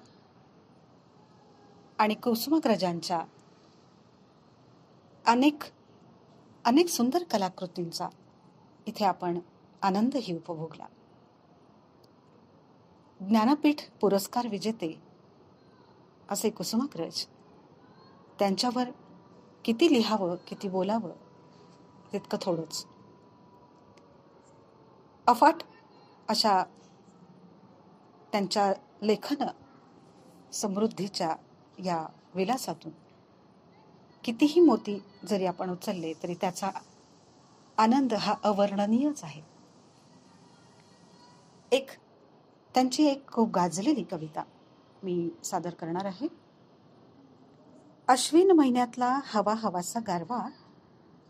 आणि कुसुमाग्रजांच्या अनेक अनेक सुंदर कलाकृतींचा इथे आपण आनंदही उपभोगला. ज्ञानपीठ पुरस्कार विजेते असे कुसुमाग्रज त्यांच्यावर किती लिहावं किती बोलावं तितकं थोडंच. अफाट अशा त्यांच्या लेखन समृद्धीच्या या विलासातून. कितीही मोती जरी आपण उचलले तरी त्याचा आनंद हा अवर्णनीयच आहे. एक त्यांची एक खूप गाजलेली कविता मी सादर करणार आहे. अश्विन महिन्यातला हवा हवासा गारवा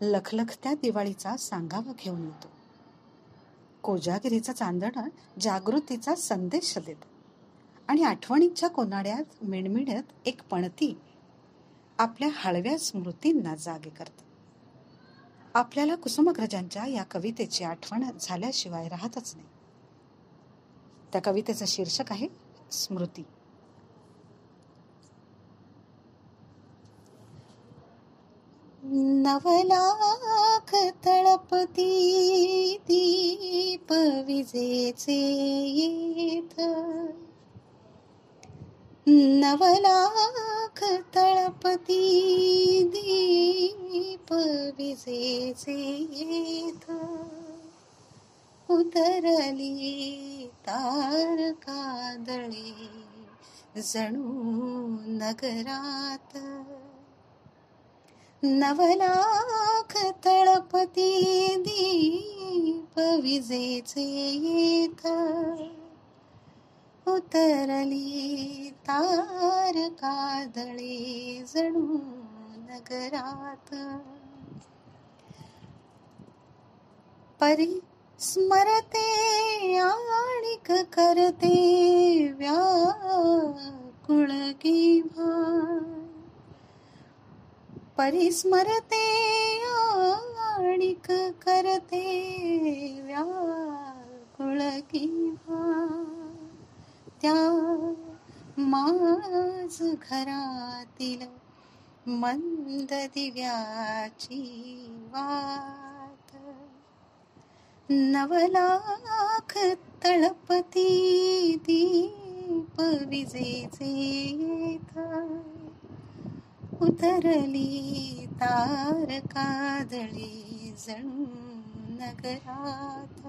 लखलखत्या दिवाळीचा सांगावा घेऊन येतो. कोजागिरीचं चांदणं जागृतीचा संदेश देतं. आणि आठवणीच्या कोनाड्यात मिणमिणत एक पणती आपल्या हळव्या स्मृतींना जागे करते. आपल्याला कुसुमाग्रजांच्या या कवितेची आठवण झाल्याशिवाय राहतच नाही. त्या कवितेचं शीर्षक आहे स्मृती. नवलाख तळपती दीप विजेचे येत. नवलाख तळपती दीप विजेचे येत. उतरली तार कादळे जणू नगरात. नवलाख तळपती दीप विजेचे येत. उतरली तार कादळे जणू नगरात. परी स्मरते आणिक करते व्याकुळ किंवा. परिस्मरते आणिक करते व्याकुळ किंवा. त्या माझ घरातील मंद दिव्याची वात. नवलाख तळपती दीप विजेचे उतरली तार कादळी जणू नगरात.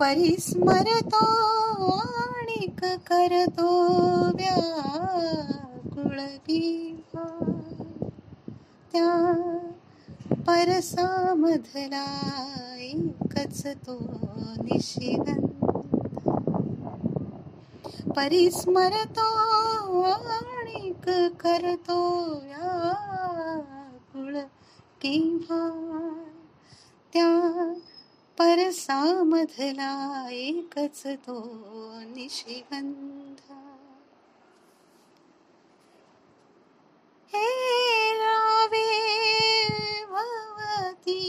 परिस्मरतो आणिक करतो व्याकुळ त्या परसामधला एकच तो निशिगंध. परिस्मरतो आणिक करतो व्याकुळ किंवा त्या परसामधला एकच तो निशिगंध हे रावे भवती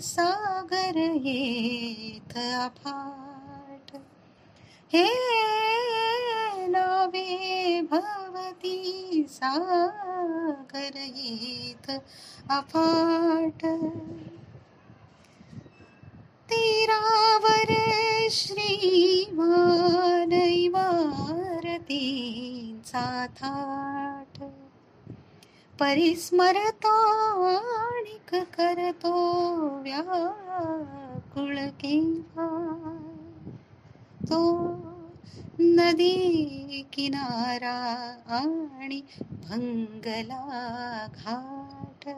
सागर येत अफाट. हे नावे भवती सागर येत अफाट. तीरावर श्रीमान इमारतींचा थाट परिस्मरतो आणिक करतो व्याकुळ किंवा. तो नदी किनारा आणि भंगला घाट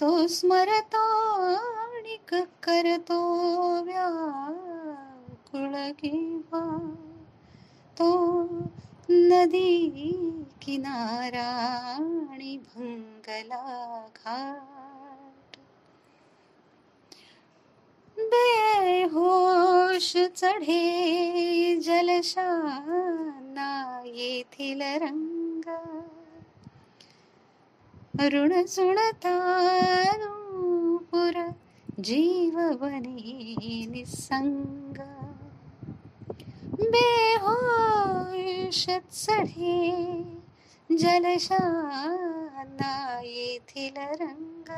तो स्मरतो आणि करतो व्याकुळ किंवा तो नदी किनारा आणि भंगला घाट. बेहोश चढे जलशाना येथील रंग ऋण सुणतानुपुर जीववने निसंग बेहोश चढे जलशाना येथील रंग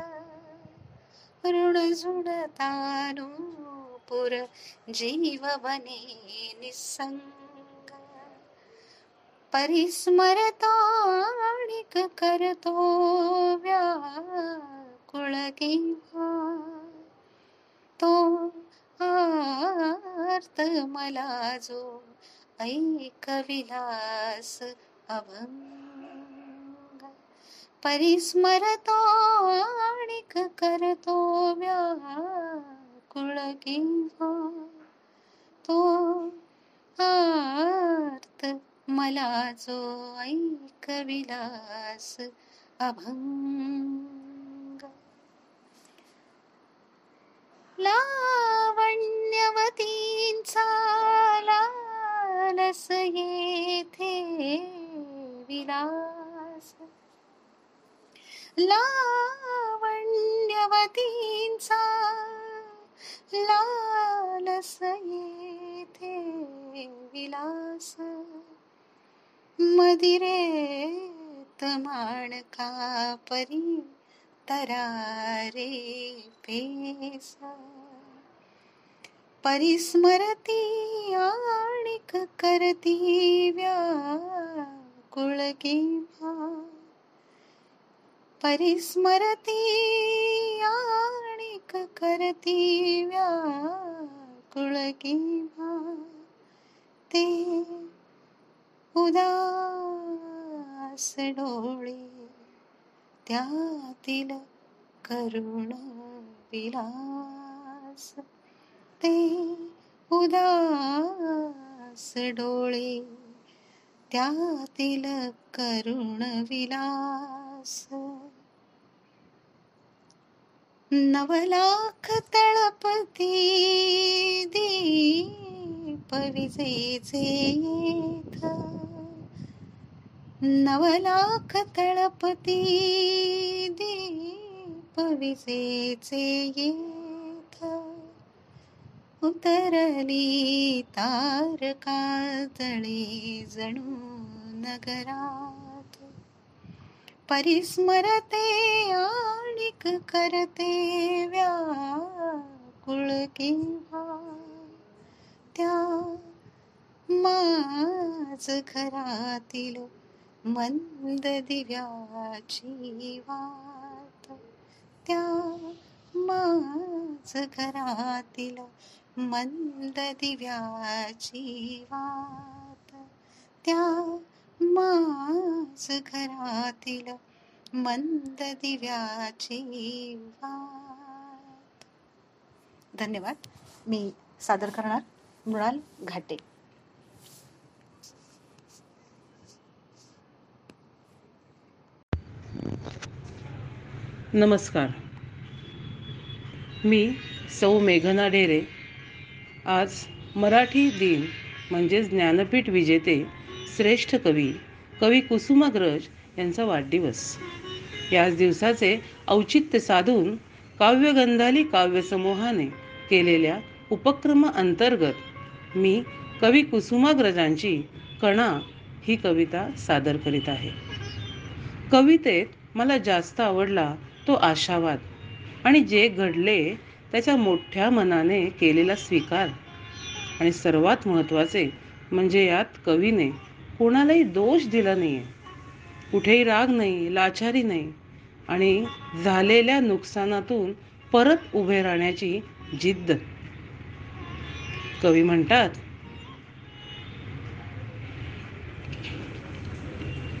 ऋण सुणतानुपुर जीववने निसंग परिस्मरतो आणिक करतो व्याकुळ किंवा. तो आर्त मला जो ऐक विलास अभंग. परिस्मरतो आणिक करतो व्याकुळ किंवा. तो आर्त मला जो ऐक विलास अभंग. लावण्यवतींचा लालस येथे विलास. लावण्यवतींचा लालस येथे विलास. दिरे तमाण का परी तरारे पेसा. परिस्मरती आणिक करती व्याकुळ किंवा. परिस्मरती आणिक करती व्याकुळ किंवा. ते उदास डोळे त्यातील करुण विलास. ते उदास डोळे त्यातील करुण विलास. नवलाख तळपती दीप विजेचे येथ नवलाख तळपती दीपविसेचे येथ. उतरली तारका तळे जणू नगरात. परिस्मरते आणिक करते व्याकुळ किंवा. त्या माझ घरातील मंद दिव्याची वात त्या माझ घरातील मंद दिव्याची वात त्या माझ घरातील मंद दिव्याची वात धन्यवाद. मी सादर करणार मृणाल घाटे. नमस्कार. मी सौ मेघना डेरे. आज मराठी दिन म्हणजेच ज्ञानपीठ विजेते श्रेष्ठ कवी कवी कुसुमाग्रज यांचा वाढदिवस. याच दिवसाचे औचित्य साधून काव्यगंधाली काव्यसमूहाने केलेल्या उपक्रमाअंतर्गत मी कवी कुसुमाग्रजांची कणा ही कविता सादर करीत आहे. कवितेत मला जास्त आवडला तो आशावाद आणि जे घडले त्याच्या मोठ्या मनाने केलेला स्वीकार. आणि सर्वात महत्त्वाचे म्हणजे यात कवीने कोणालाही दोष दिला नाही आहे कुठेही राग नाही लाचारी नाही आणि झालेल्या नुकसानातून परत उभे राहण्याची जिद्द. कवी म्हणतात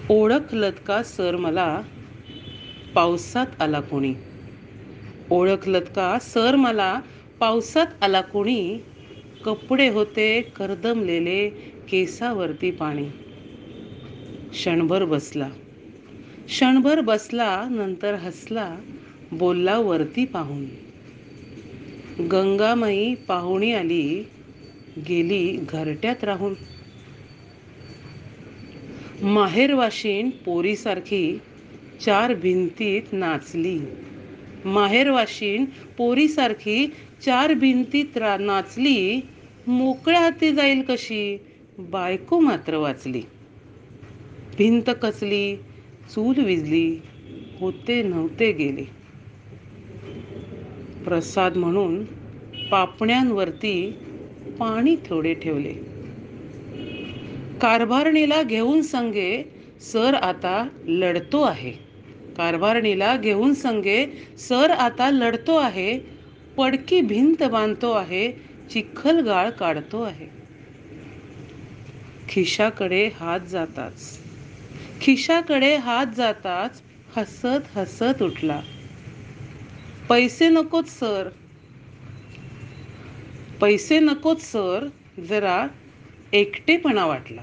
ओळखलत का सर मला पावसात आला कोणी? ओळखलत का? सर मला पावसात आला कोणी? कपडे होते करदमलेले केसावरती पाणी. क्षणभर बसला. क्षणभर बसला नंतर हसला बोलला वरती पाहून. गंगामाई पाहुणी आली गेली घरट्यात राहून. माहेरवाशीन पोरीसारखी चार भिंतीत नाचली. माहेरवाशीन पोरीसारखी चार भिंतीत रा नाचली. मोकळ्या हाती जाईल कशी? बायको मात्र वाचली. भिंत कचली चूल विजली. होते नव्हते गेले. प्रसाद म्हणून पापण्यांवरती पाणी थोडे ठेवले. कारभारणीला घेऊन संगे सर आता लढतो आहे. कारभारणीला घेऊन संगे सर आता लढतो आहे पडकी भिंत बांधतो आहे चिखल गाळ काढतो आहे. खिशाकडे हात जाताच. खिशाकडे हात जाताच हसत हसत उठला. पैसे नकोत सर. पैसे नकोत सर जरा एकटेपणा वाटला.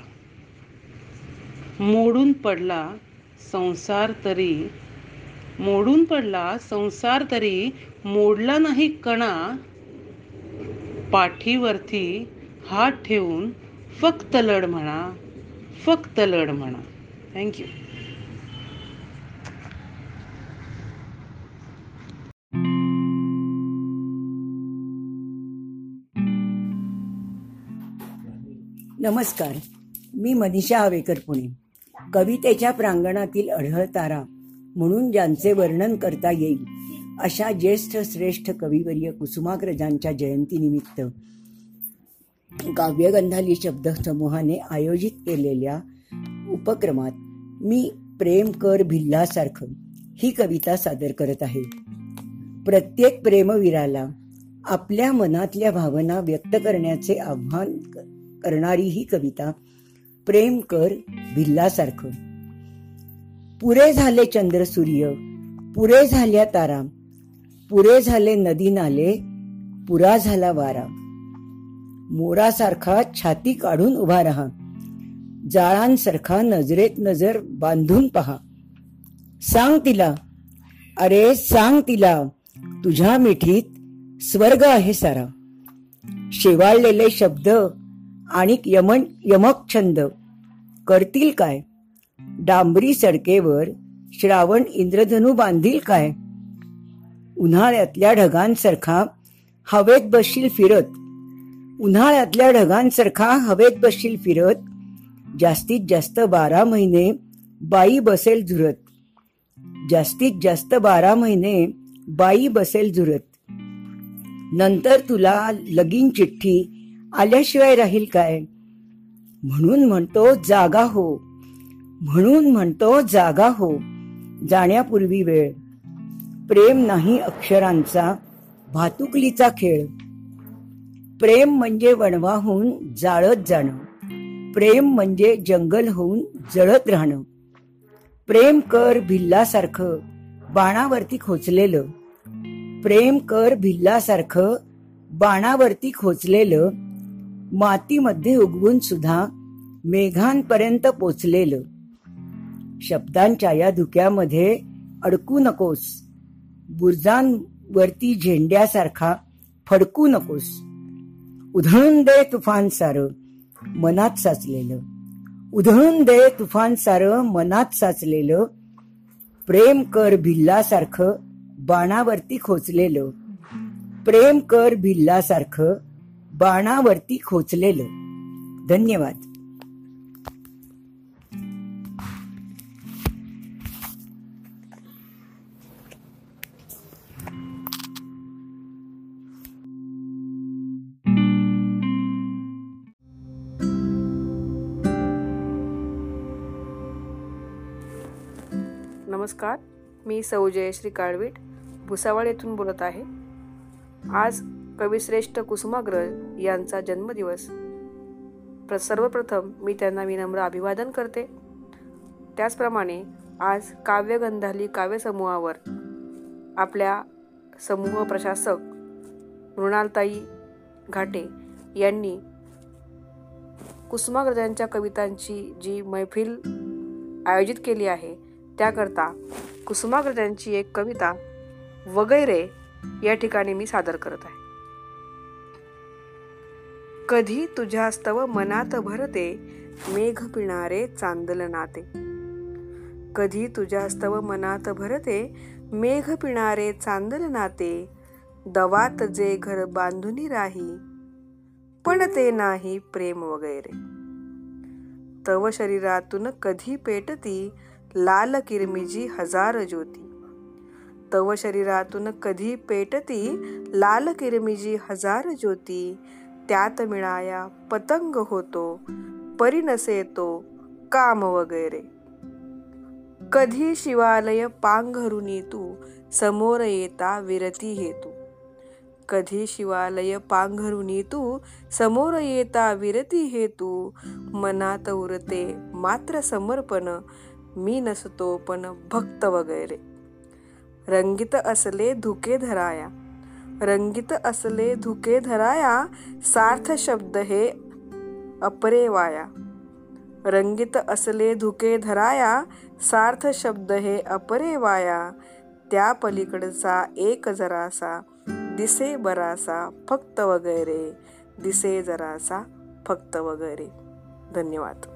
मोडून पडला संसार तरी मोडून पडला संसार तरी मोडला नाही कणा. पाठीवरती हात ठेवून फक्त लढ म्हणा फक्त लढ म्हणा. थँक्यू नमस्कार मी मनीषा हवेकर पुणे. कवितेच्या प्रांगणातील अढळ तारा. म्हणून ज्यांचे वर्णन करता येईल. अशा ज्येष्ठ श्रेष्ठ कविवर्य कुसुमाग्रजांच्या जयंतीनिमित्त काव्यगंधाली शब्द समूहाने आयोजित केलेल्या उपक्रमात मी प्रेम कर भिल्लासारखं ही कविता सादर करत आहे. प्रत्येक प्रेमवीराला आपल्या मनातल्या भावना व्यक्त करण्याचे आव्हान करणारी ही कविता प्रेम कर भिल्लासारखं पुरे झाले चंद्र सूर्य पुरे झाल्या तारा पुरे झाले नदी नाले पुरा झाला वारा. मोरासारखा छाती काढून उभा राहा. जाळांसारखा नजरेत नजर बांधून पहा. सांग तिला अरे सांग तिला तुझ्या मिठीत स्वर्ग आहे सारा. शेवाळलेले शब्द आणि यमन यमक छंद. करतील काय? डांबरी सडकेवर श्रावण इंद्रधनू बांधील काय? उन्हाळ्यातल्या ढगांसारखा हवेत बसशील फिरत. उन्हाळ्यातल्या ढगांसारखा हवेत बसशील फिरत. जास्तीत जास्त बारा महिने बाई बसेल झुरत. जास्तीत जास्त बारा महिने बाई बसेल झुरत. नंतर तुला लगीन चिठ्ठी आल्याशिवाय राहील काय? म्हणून म्हणतो जागा हो. म्हणून म्हणतो जागा हो. जाण्यापूर्वी वेळ. प्रेम नाही अक्षरांचा भातुकलीचा खेळ. प्रेम म्हणजे वणवाहून जाळत जाणं. प्रेम म्हणजे जंगल होऊन जळत राहणं. प्रेम कर भिल्लासारखं बाणावरती खोचलेलं. प्रेम कर भिल्लासारखं बाणावरती खोचलेलं. मातीमध्ये उगवून सुद्धा मेघांपर्यंत पोचलेलं. शब्दांच्या या धुक्यामध्ये अडकू नकोस. बुरजांवरती झेंड्यासारखा फडकू नकोस. उधळून दे तुफान सारं मनात साचलेलं. उधळून दे तुफान सारं मनात साचलेलं. प्रेम कर भिल्लासारखं बाणावरती खोचलेलं. प्रेम कर भिल्लासारखं बाणावरती खोचलेलं. धन्यवाद. नमस्कार मी सौ जयश्री काळवीट भुसावळ येथून बोलत आहे. आज कविश्रेष्ठ कुसुमाग्रज यांचा जन्मदिवस. प्र सर्वप्रथम मी त्यांना विनम्र अभिवादन करते. त्याचप्रमाणे आज काव्यगंधाली काव्यसमूहावर आपल्या समूह प्रशासक मृणालताई घाटे यांनी कुसुमाग्रजांच्या कवितांची जी मैफिल आयोजित केली आहे त्याकरता कुसुमाग्रजांची एक कविता वगैरे या ठिकाणी मी सादर करत आहे. कधी तुझ्यास्तव मनात भरते मेघ पिणारे चांदल नाते. कधी तुझ्यास्तव मनात भरते मेघ पिणारे चांदल नाते. दवात जे घर बांधुनी राही पण ते नाही प्रेम वगैरे. तव शरीरातून कधी पेटती लाल किरमिजी हजार ज्योती. तव शरीरातून कधी पेटती लाल किरमिजी हजार ज्योती. त्यात मिळाया पतंग होतो परिनसे तो काम वगैरे. कधी शिवालय पांघरुनी तू समोर येता विरती हेतू. कधी शिवालय पांघरुनी तू समोर येता विरती हेतू. मनात उरते मात्र समर्पण मी नसतो पण भक्त वगैरे. रंगीत असले धुके धराया. रंगीत असले धुके धराया सार्थ शब्द हे अपरे वाया रंगीत असले धुके धराया सार्थ शब्द हे अपरे वाया त्या पलीकडचा एक जरासा दिसे बरासा फक्त वगैरे. दिसे जरासा फक्त वगैरे. धन्यवाद.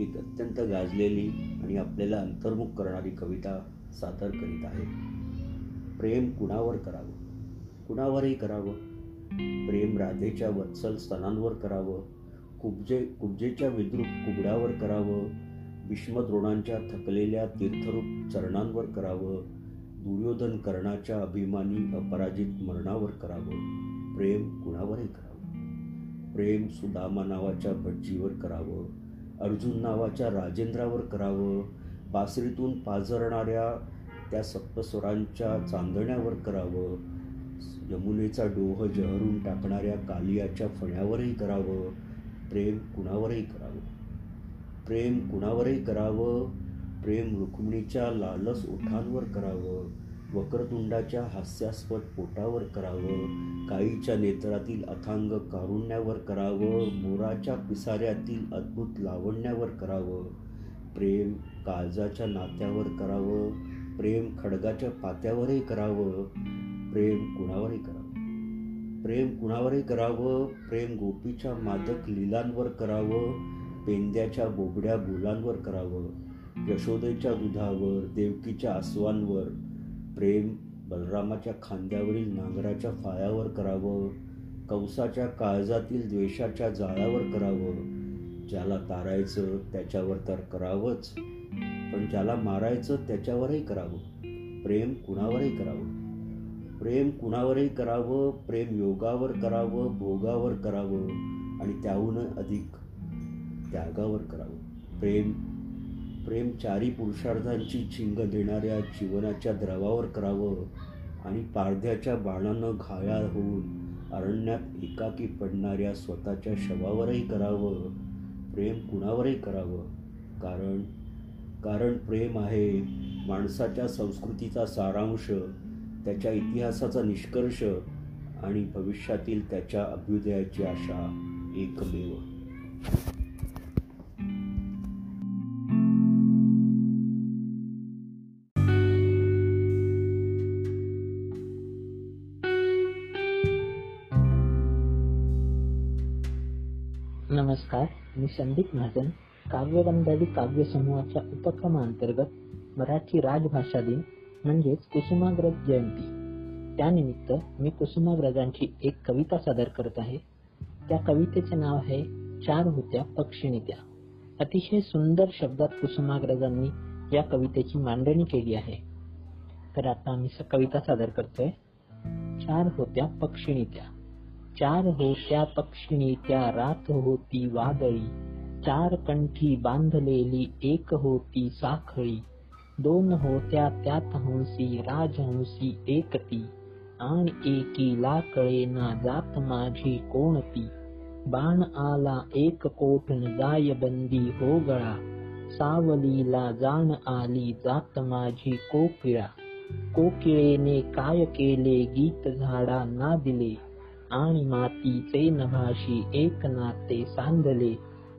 एक अत्यंत गाजलेली आणि आपल्याला अंतर्मुख करणारी कविता सादर करीत आहे. प्रेम कुणावर करावं? कुणावरही करावं. प्रेम राधेच्या वत्सल स्तनांवर करावं. कुब्जे कुब्जेच्या विद्रूप कुबड्यावर करावं. भीष्मद्रोणांच्या थकलेल्या तीर्थरूप चरणांवर करावं. दुर्योधन कर्णाच्या अभिमानी अपराजित मरणावर करावं. प्रेम कुणावरही करावं. प्रेम सुदामा नावाच्या भटजीवर करावं. अर्जुन नावाच्या राजेंद्रावर करावं. बासरीतून पाजरणाऱ्या त्या सप्तस्वरांच्या चांदण्यावर करावं. यमुनेचा डोह जहरून टाकणाऱ्या कालियाच्या फण्यावरही करावं. प्रेम कुणावरही करावं. प्रेम कुणावरही करावं. प्रेम रुक्मिणीच्या लालस ओठांवर करावं. वक्रतुंडाच्या हास्यास्पद पोटावर करावं काईच्या नेत्रातील अथांग कारुण्यावर करावं मोराच्या पिसाऱ्यातील अद्भुत लावण्यावर करावं प्रेम काळजाच्या नात्यावर करावं प्रेम खडगाच्या पात्यावरही करावं प्रेम कुणावरही करावं? प्रेम कुणावरही करावं प्रेम गोपीच्या मादक लिलांवर करावं पेंद्याच्या बोबड्या बोलांवर करावं यशोदेच्या दुधावर देवकीच्या आसवांवर प्रेम बलरामाच्या खांद्यावरील नांगराच्या फायावर करावं कंसाच्या काळजातील द्वेषाच्या जाळावर करावं. ज्याला तारायचं त्याच्यावर तर करावंच. पण ज्याला मारायचं त्याच्यावरही करावं. प्रेम कुणावरही करावं. प्रेम कुणावरही करावं प्रेम योगावर करावं भोगावर करावं आणि त्याहून अधिक त्यागावर करावं. प्रेम प्रेम चारी पुरुषार्थांची झिंग देणाऱ्या जीवनाच्या द्रवावर करावं आणि पारध्याच्या बाणानं घायाळ होऊन अरण्यात एकाकी पडणाऱ्या स्वतःच्या शवावरही करावं प्रेम कुणावरही करावं. कारण कारण प्रेम आहे माणसाच्या संस्कृतीचा सारांश त्याच्या इतिहासाचा निष्कर्ष आणि भविष्यातील त्याच्या अभ्युदयाची आशा एकमेव. मी संदीप महाजन काव्यगंधावी काव्यसमूहाच्या उपक्रमांतर्गत मराठी राजभाषा दिन म्हणजेच कुसुमाग्रज जयंती. त्यानिमित्त मी कुसुमाग्रजांची एक कविता सादर करत आहे. त्या कवितेचे नाव आहे चार होत्या पक्षिणीत्या अतिशय सुंदर शब्दात कुसुमाग्रजांनी या कवितेची मांडणी केली आहे. तर आता मी कविता सादर करतोय. चार होत्या पक्षिणीत्या चार होत्या पक्षिणी त्या रात होती वादळी. चार कंठी बांधलेली एक होती साखळी. दोन होत्या त्यात हंसी राजहंसी एकती आणि एकीला कळेना जात माझी कोणती? बाण आला एक कोठण जाय बंदी हो गळा. सावलीला जाण आली जात माझी कोकिळा. कोकिळेने काय केले गीत झाडा ना दिले. आणि मातीचे नभाशी एक नाते सांधले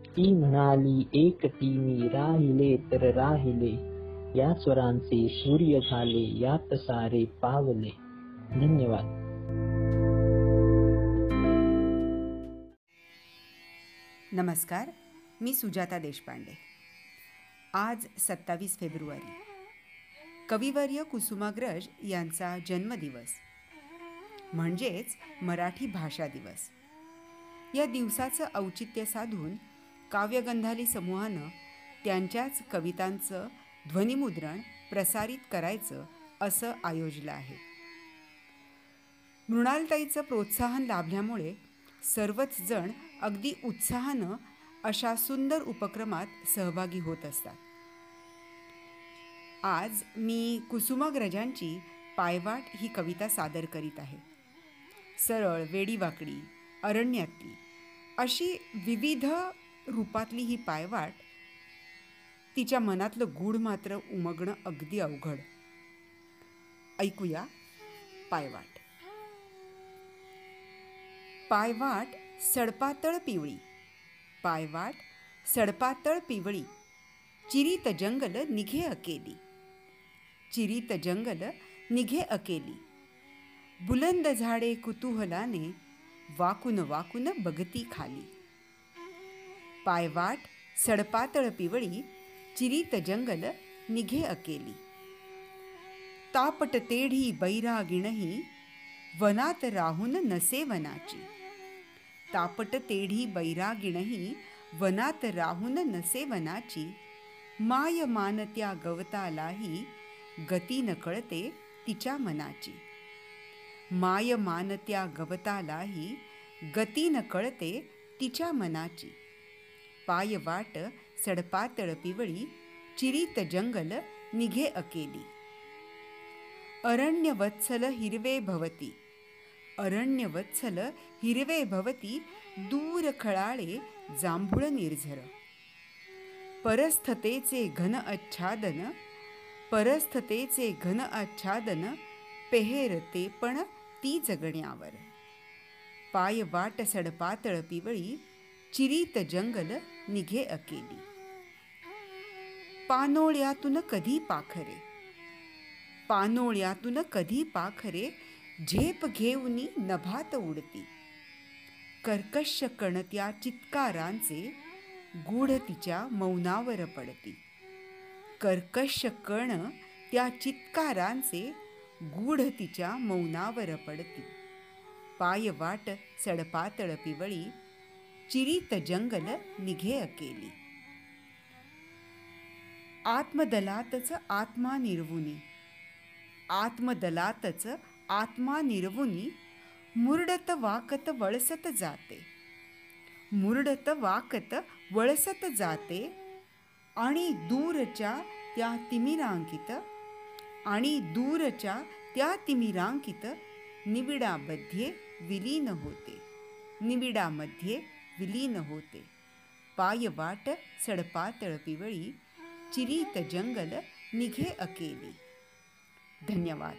ती म्हणाली एकटी मी राहिले तर राहिले. या स्वरांचे सूर्य झाले यात सारे पावले. धन्यवाद. नमस्कार मी सुजाता देशपांडे. आज सत्तावीस फेब्रुवारी. कविवर्य कुसुमाग्रज यांचा जन्मदिवस. म्हणजेच मराठी भाषा दिवस. या दिवसाचं औचित्य साधून काव्यगंधाली समूहानं त्यांच्याच कवितांचं ध्वनिमुद्रण प्रसारित करायचं असं आयोजलं आहे. मृणालताईचं प्रोत्साहन लाभल्यामुळे सर्वच जण अगदी उत्साहानं अशा सुंदर उपक्रमात सहभागी होत असतात. आज मी कुसुमाग्रजांची पायवाट ही कविता सादर करीत आहे. सरळ वेडीवाकडी अरण्यातली अशी विविध रूपातली ही पायवाट तिच्या मनातलं गूढ मात्र उमगणं अगदी अवघड. ऐकूया पायवाट. पायवाट सडपातळ पिवळी. पायवाट सडपातळ पिवळी. चिरीत जंगल निघे अकेली. चिरीत जंगल निघे अकेली. बुलंद झाडे कुतूहलाने वाकून वाकून बगती खाली. पायवाट सडपातळ पिवळी चिरीत जंगल निघे अकेली. तापट तेढी बैरागिणही वनात राहून नसे वनाची. तापट तेढी बैरागिणही वनात राहून नसे वनाची. माय मानत्या गवतालाही गती न कळते तिच्या मनाची. माय मानत्या गवतालाही गती न कळते तिच्या मनाची. पाय वाट सडपातळ पिवळी चिरीत जंगल निघे अकेली. अरण्य वत्सल हिरवे भवती अरण्य वत्सल हिरवे भवती दूर खळाळे जांभूळ निर्झर. परस्थतेचे घन आच्छादन परस्थतेचे घन आच्छादन पेहेरते पण ती जगण्यावर. पाय वाट सडपातळ पिवळी चिरीत जंगल निघे अकेली. पानोळ्यातून कधी पाखरे? पानोळ्यातून कधी पाखरे झेप घेऊनी नभात उडती. कर्कश कणत्या चित्कारांचे गूढ तिच्या मौनावर पडती. कर्कश कण त्या चित्कारांचे गूढ तिच्या मौनावर पडती. पायवाट सडपातळ पिवळी चिरीत जंगल निघे अकेली आत्मदलातच आत्मा निर्वुनी आत्मदलातच आत्मा निर्वुनी मुरडत वाकत वळसत जाते. मुरडत वाकत वळसत जाते आणि दूरच्या त्या तिमिरांकित आणि दूरच्या त्या तिमिरांकित निबिडामध्ये विलीन होते. निबिडामध्ये विलीन होते. पायवाट सडपातळ पिवळी चिरीत जंगल निघे अकेली. धन्यवाद.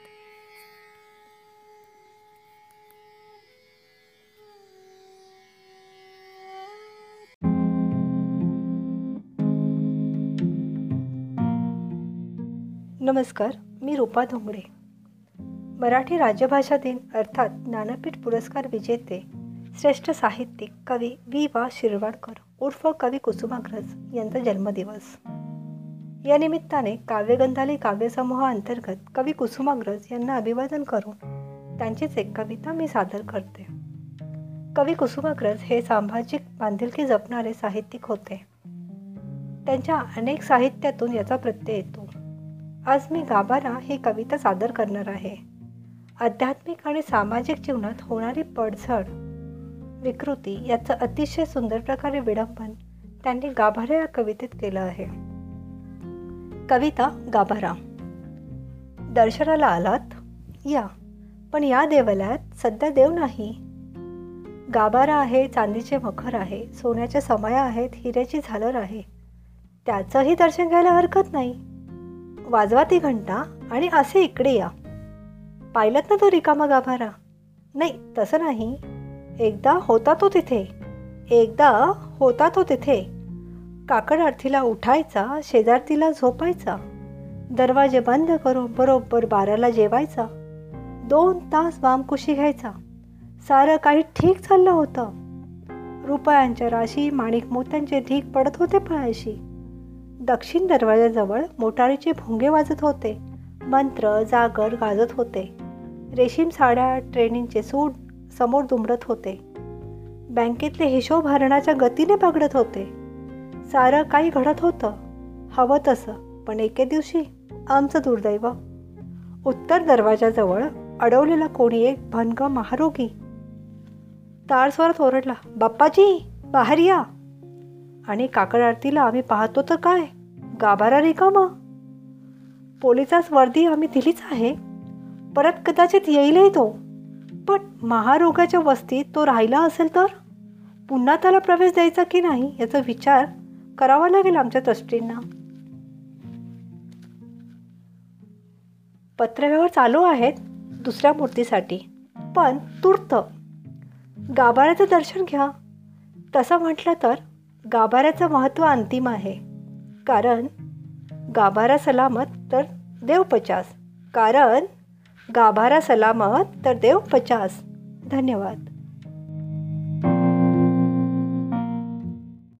नमस्कार. मी रूपा धोंगडे मराठी राज्यभाषा दिन अर्थात ज्ञानपीठ पुरस्कार विजेते श्रेष्ठ साहित्यिक कवी वि वा शिरवाडकर उर्फ कवी कुसुमाग्रज यांचा जन्मदिवस. या निमित्ताने काव्यगंधाली काव्यसमूहाअंतर्गत कवी कुसुमाग्रज यांना अभिवादन करून त्यांचीच एक कविता मी सादर करते. कवी कुसुमाग्रज हे सामाजिक बांधिलकी जपणारे साहित्यिक होते. त्यांच्या अनेक साहित्यातून याचा प्रत्यय येतो. आज मी गाभारा ही कविता सादर करणार आहे. आध्यात्मिक आणि सामाजिक जीवनात होणारी पडझड विकृती याचं अतिशय सुंदर प्रकारे विडंबन त्यांनी गाभारा या कवितेत केलं आहे. कविता गाभारा. दर्शनाला आलात? या. पण या देवालयात सध्या देव नाही. गाभारा आहे चांदीचे मखर आहे सोन्याच्या समाया आहेत हिऱ्याची झालर आहे. त्याचंही दर्शन घ्यायला हरकत नाही. वाजवा ती घंटा आणि असे इकडे या. पाहिलं ना तो रिकामा गाभारा. नाही तसं नाही. एकदा होता तो तिथे. एकदा होता तो तिथे. काकड आरतीला उठायचा शेजारतीला झोपायचा. दरवाजे बंद करून बरोबर बाराला जेवायचा. दोन तास वामकुशी घ्यायचा. सारं काही ठीक चाललं होतं. रुपयांच्या राशी माणिक मोत्यांचे ढीक पडत होते पायाशी. दक्षिण दरवाजाजवळ मोटारीचे भोंगे वाजत होते. मंत्र जागर गाजत होते. रेशीम साड्या ट्रेनिंगचे सूट समोर दुमरत होते. बँकेतले हिशोब भरण्याच्या गतीने पगडत होते. सारं काही घडत होतं. हवं तसं पण एके दिवशी आमचं दुर्दैव. उत्तर दरवाजाजवळ अडवलेला कोणी एक भनग महारोगी. तारस्वरात ओरडला बाप्पाजी बाहेर या. आणि काकड आरतीला आम्ही पाहतो तर काय? गाभारा रिकामा पोलिसास वर्दी आम्ही दिलीच आहे. परत कदाचित येईलही तो. पण महारोगाच्या वस्तीत तो राहिला असेल तर? पुन्हा त्याला प्रवेश द्यायचा की नाही याचा विचार करावा लागेल आमच्या ट्रस्टींना पत्रव्यवहार चालू आहेत दुसऱ्या मूर्तीसाठी पण तूर्त. गाभाऱ्याचं दर्शन घ्या. तसं म्हटलं तर गाभाऱ्याचं महत्त्व अंतिम आहे. कारण गाभारा सलामत तर देव पचास. कारण गाभारा सलामत तर देव पचास. धन्यवाद.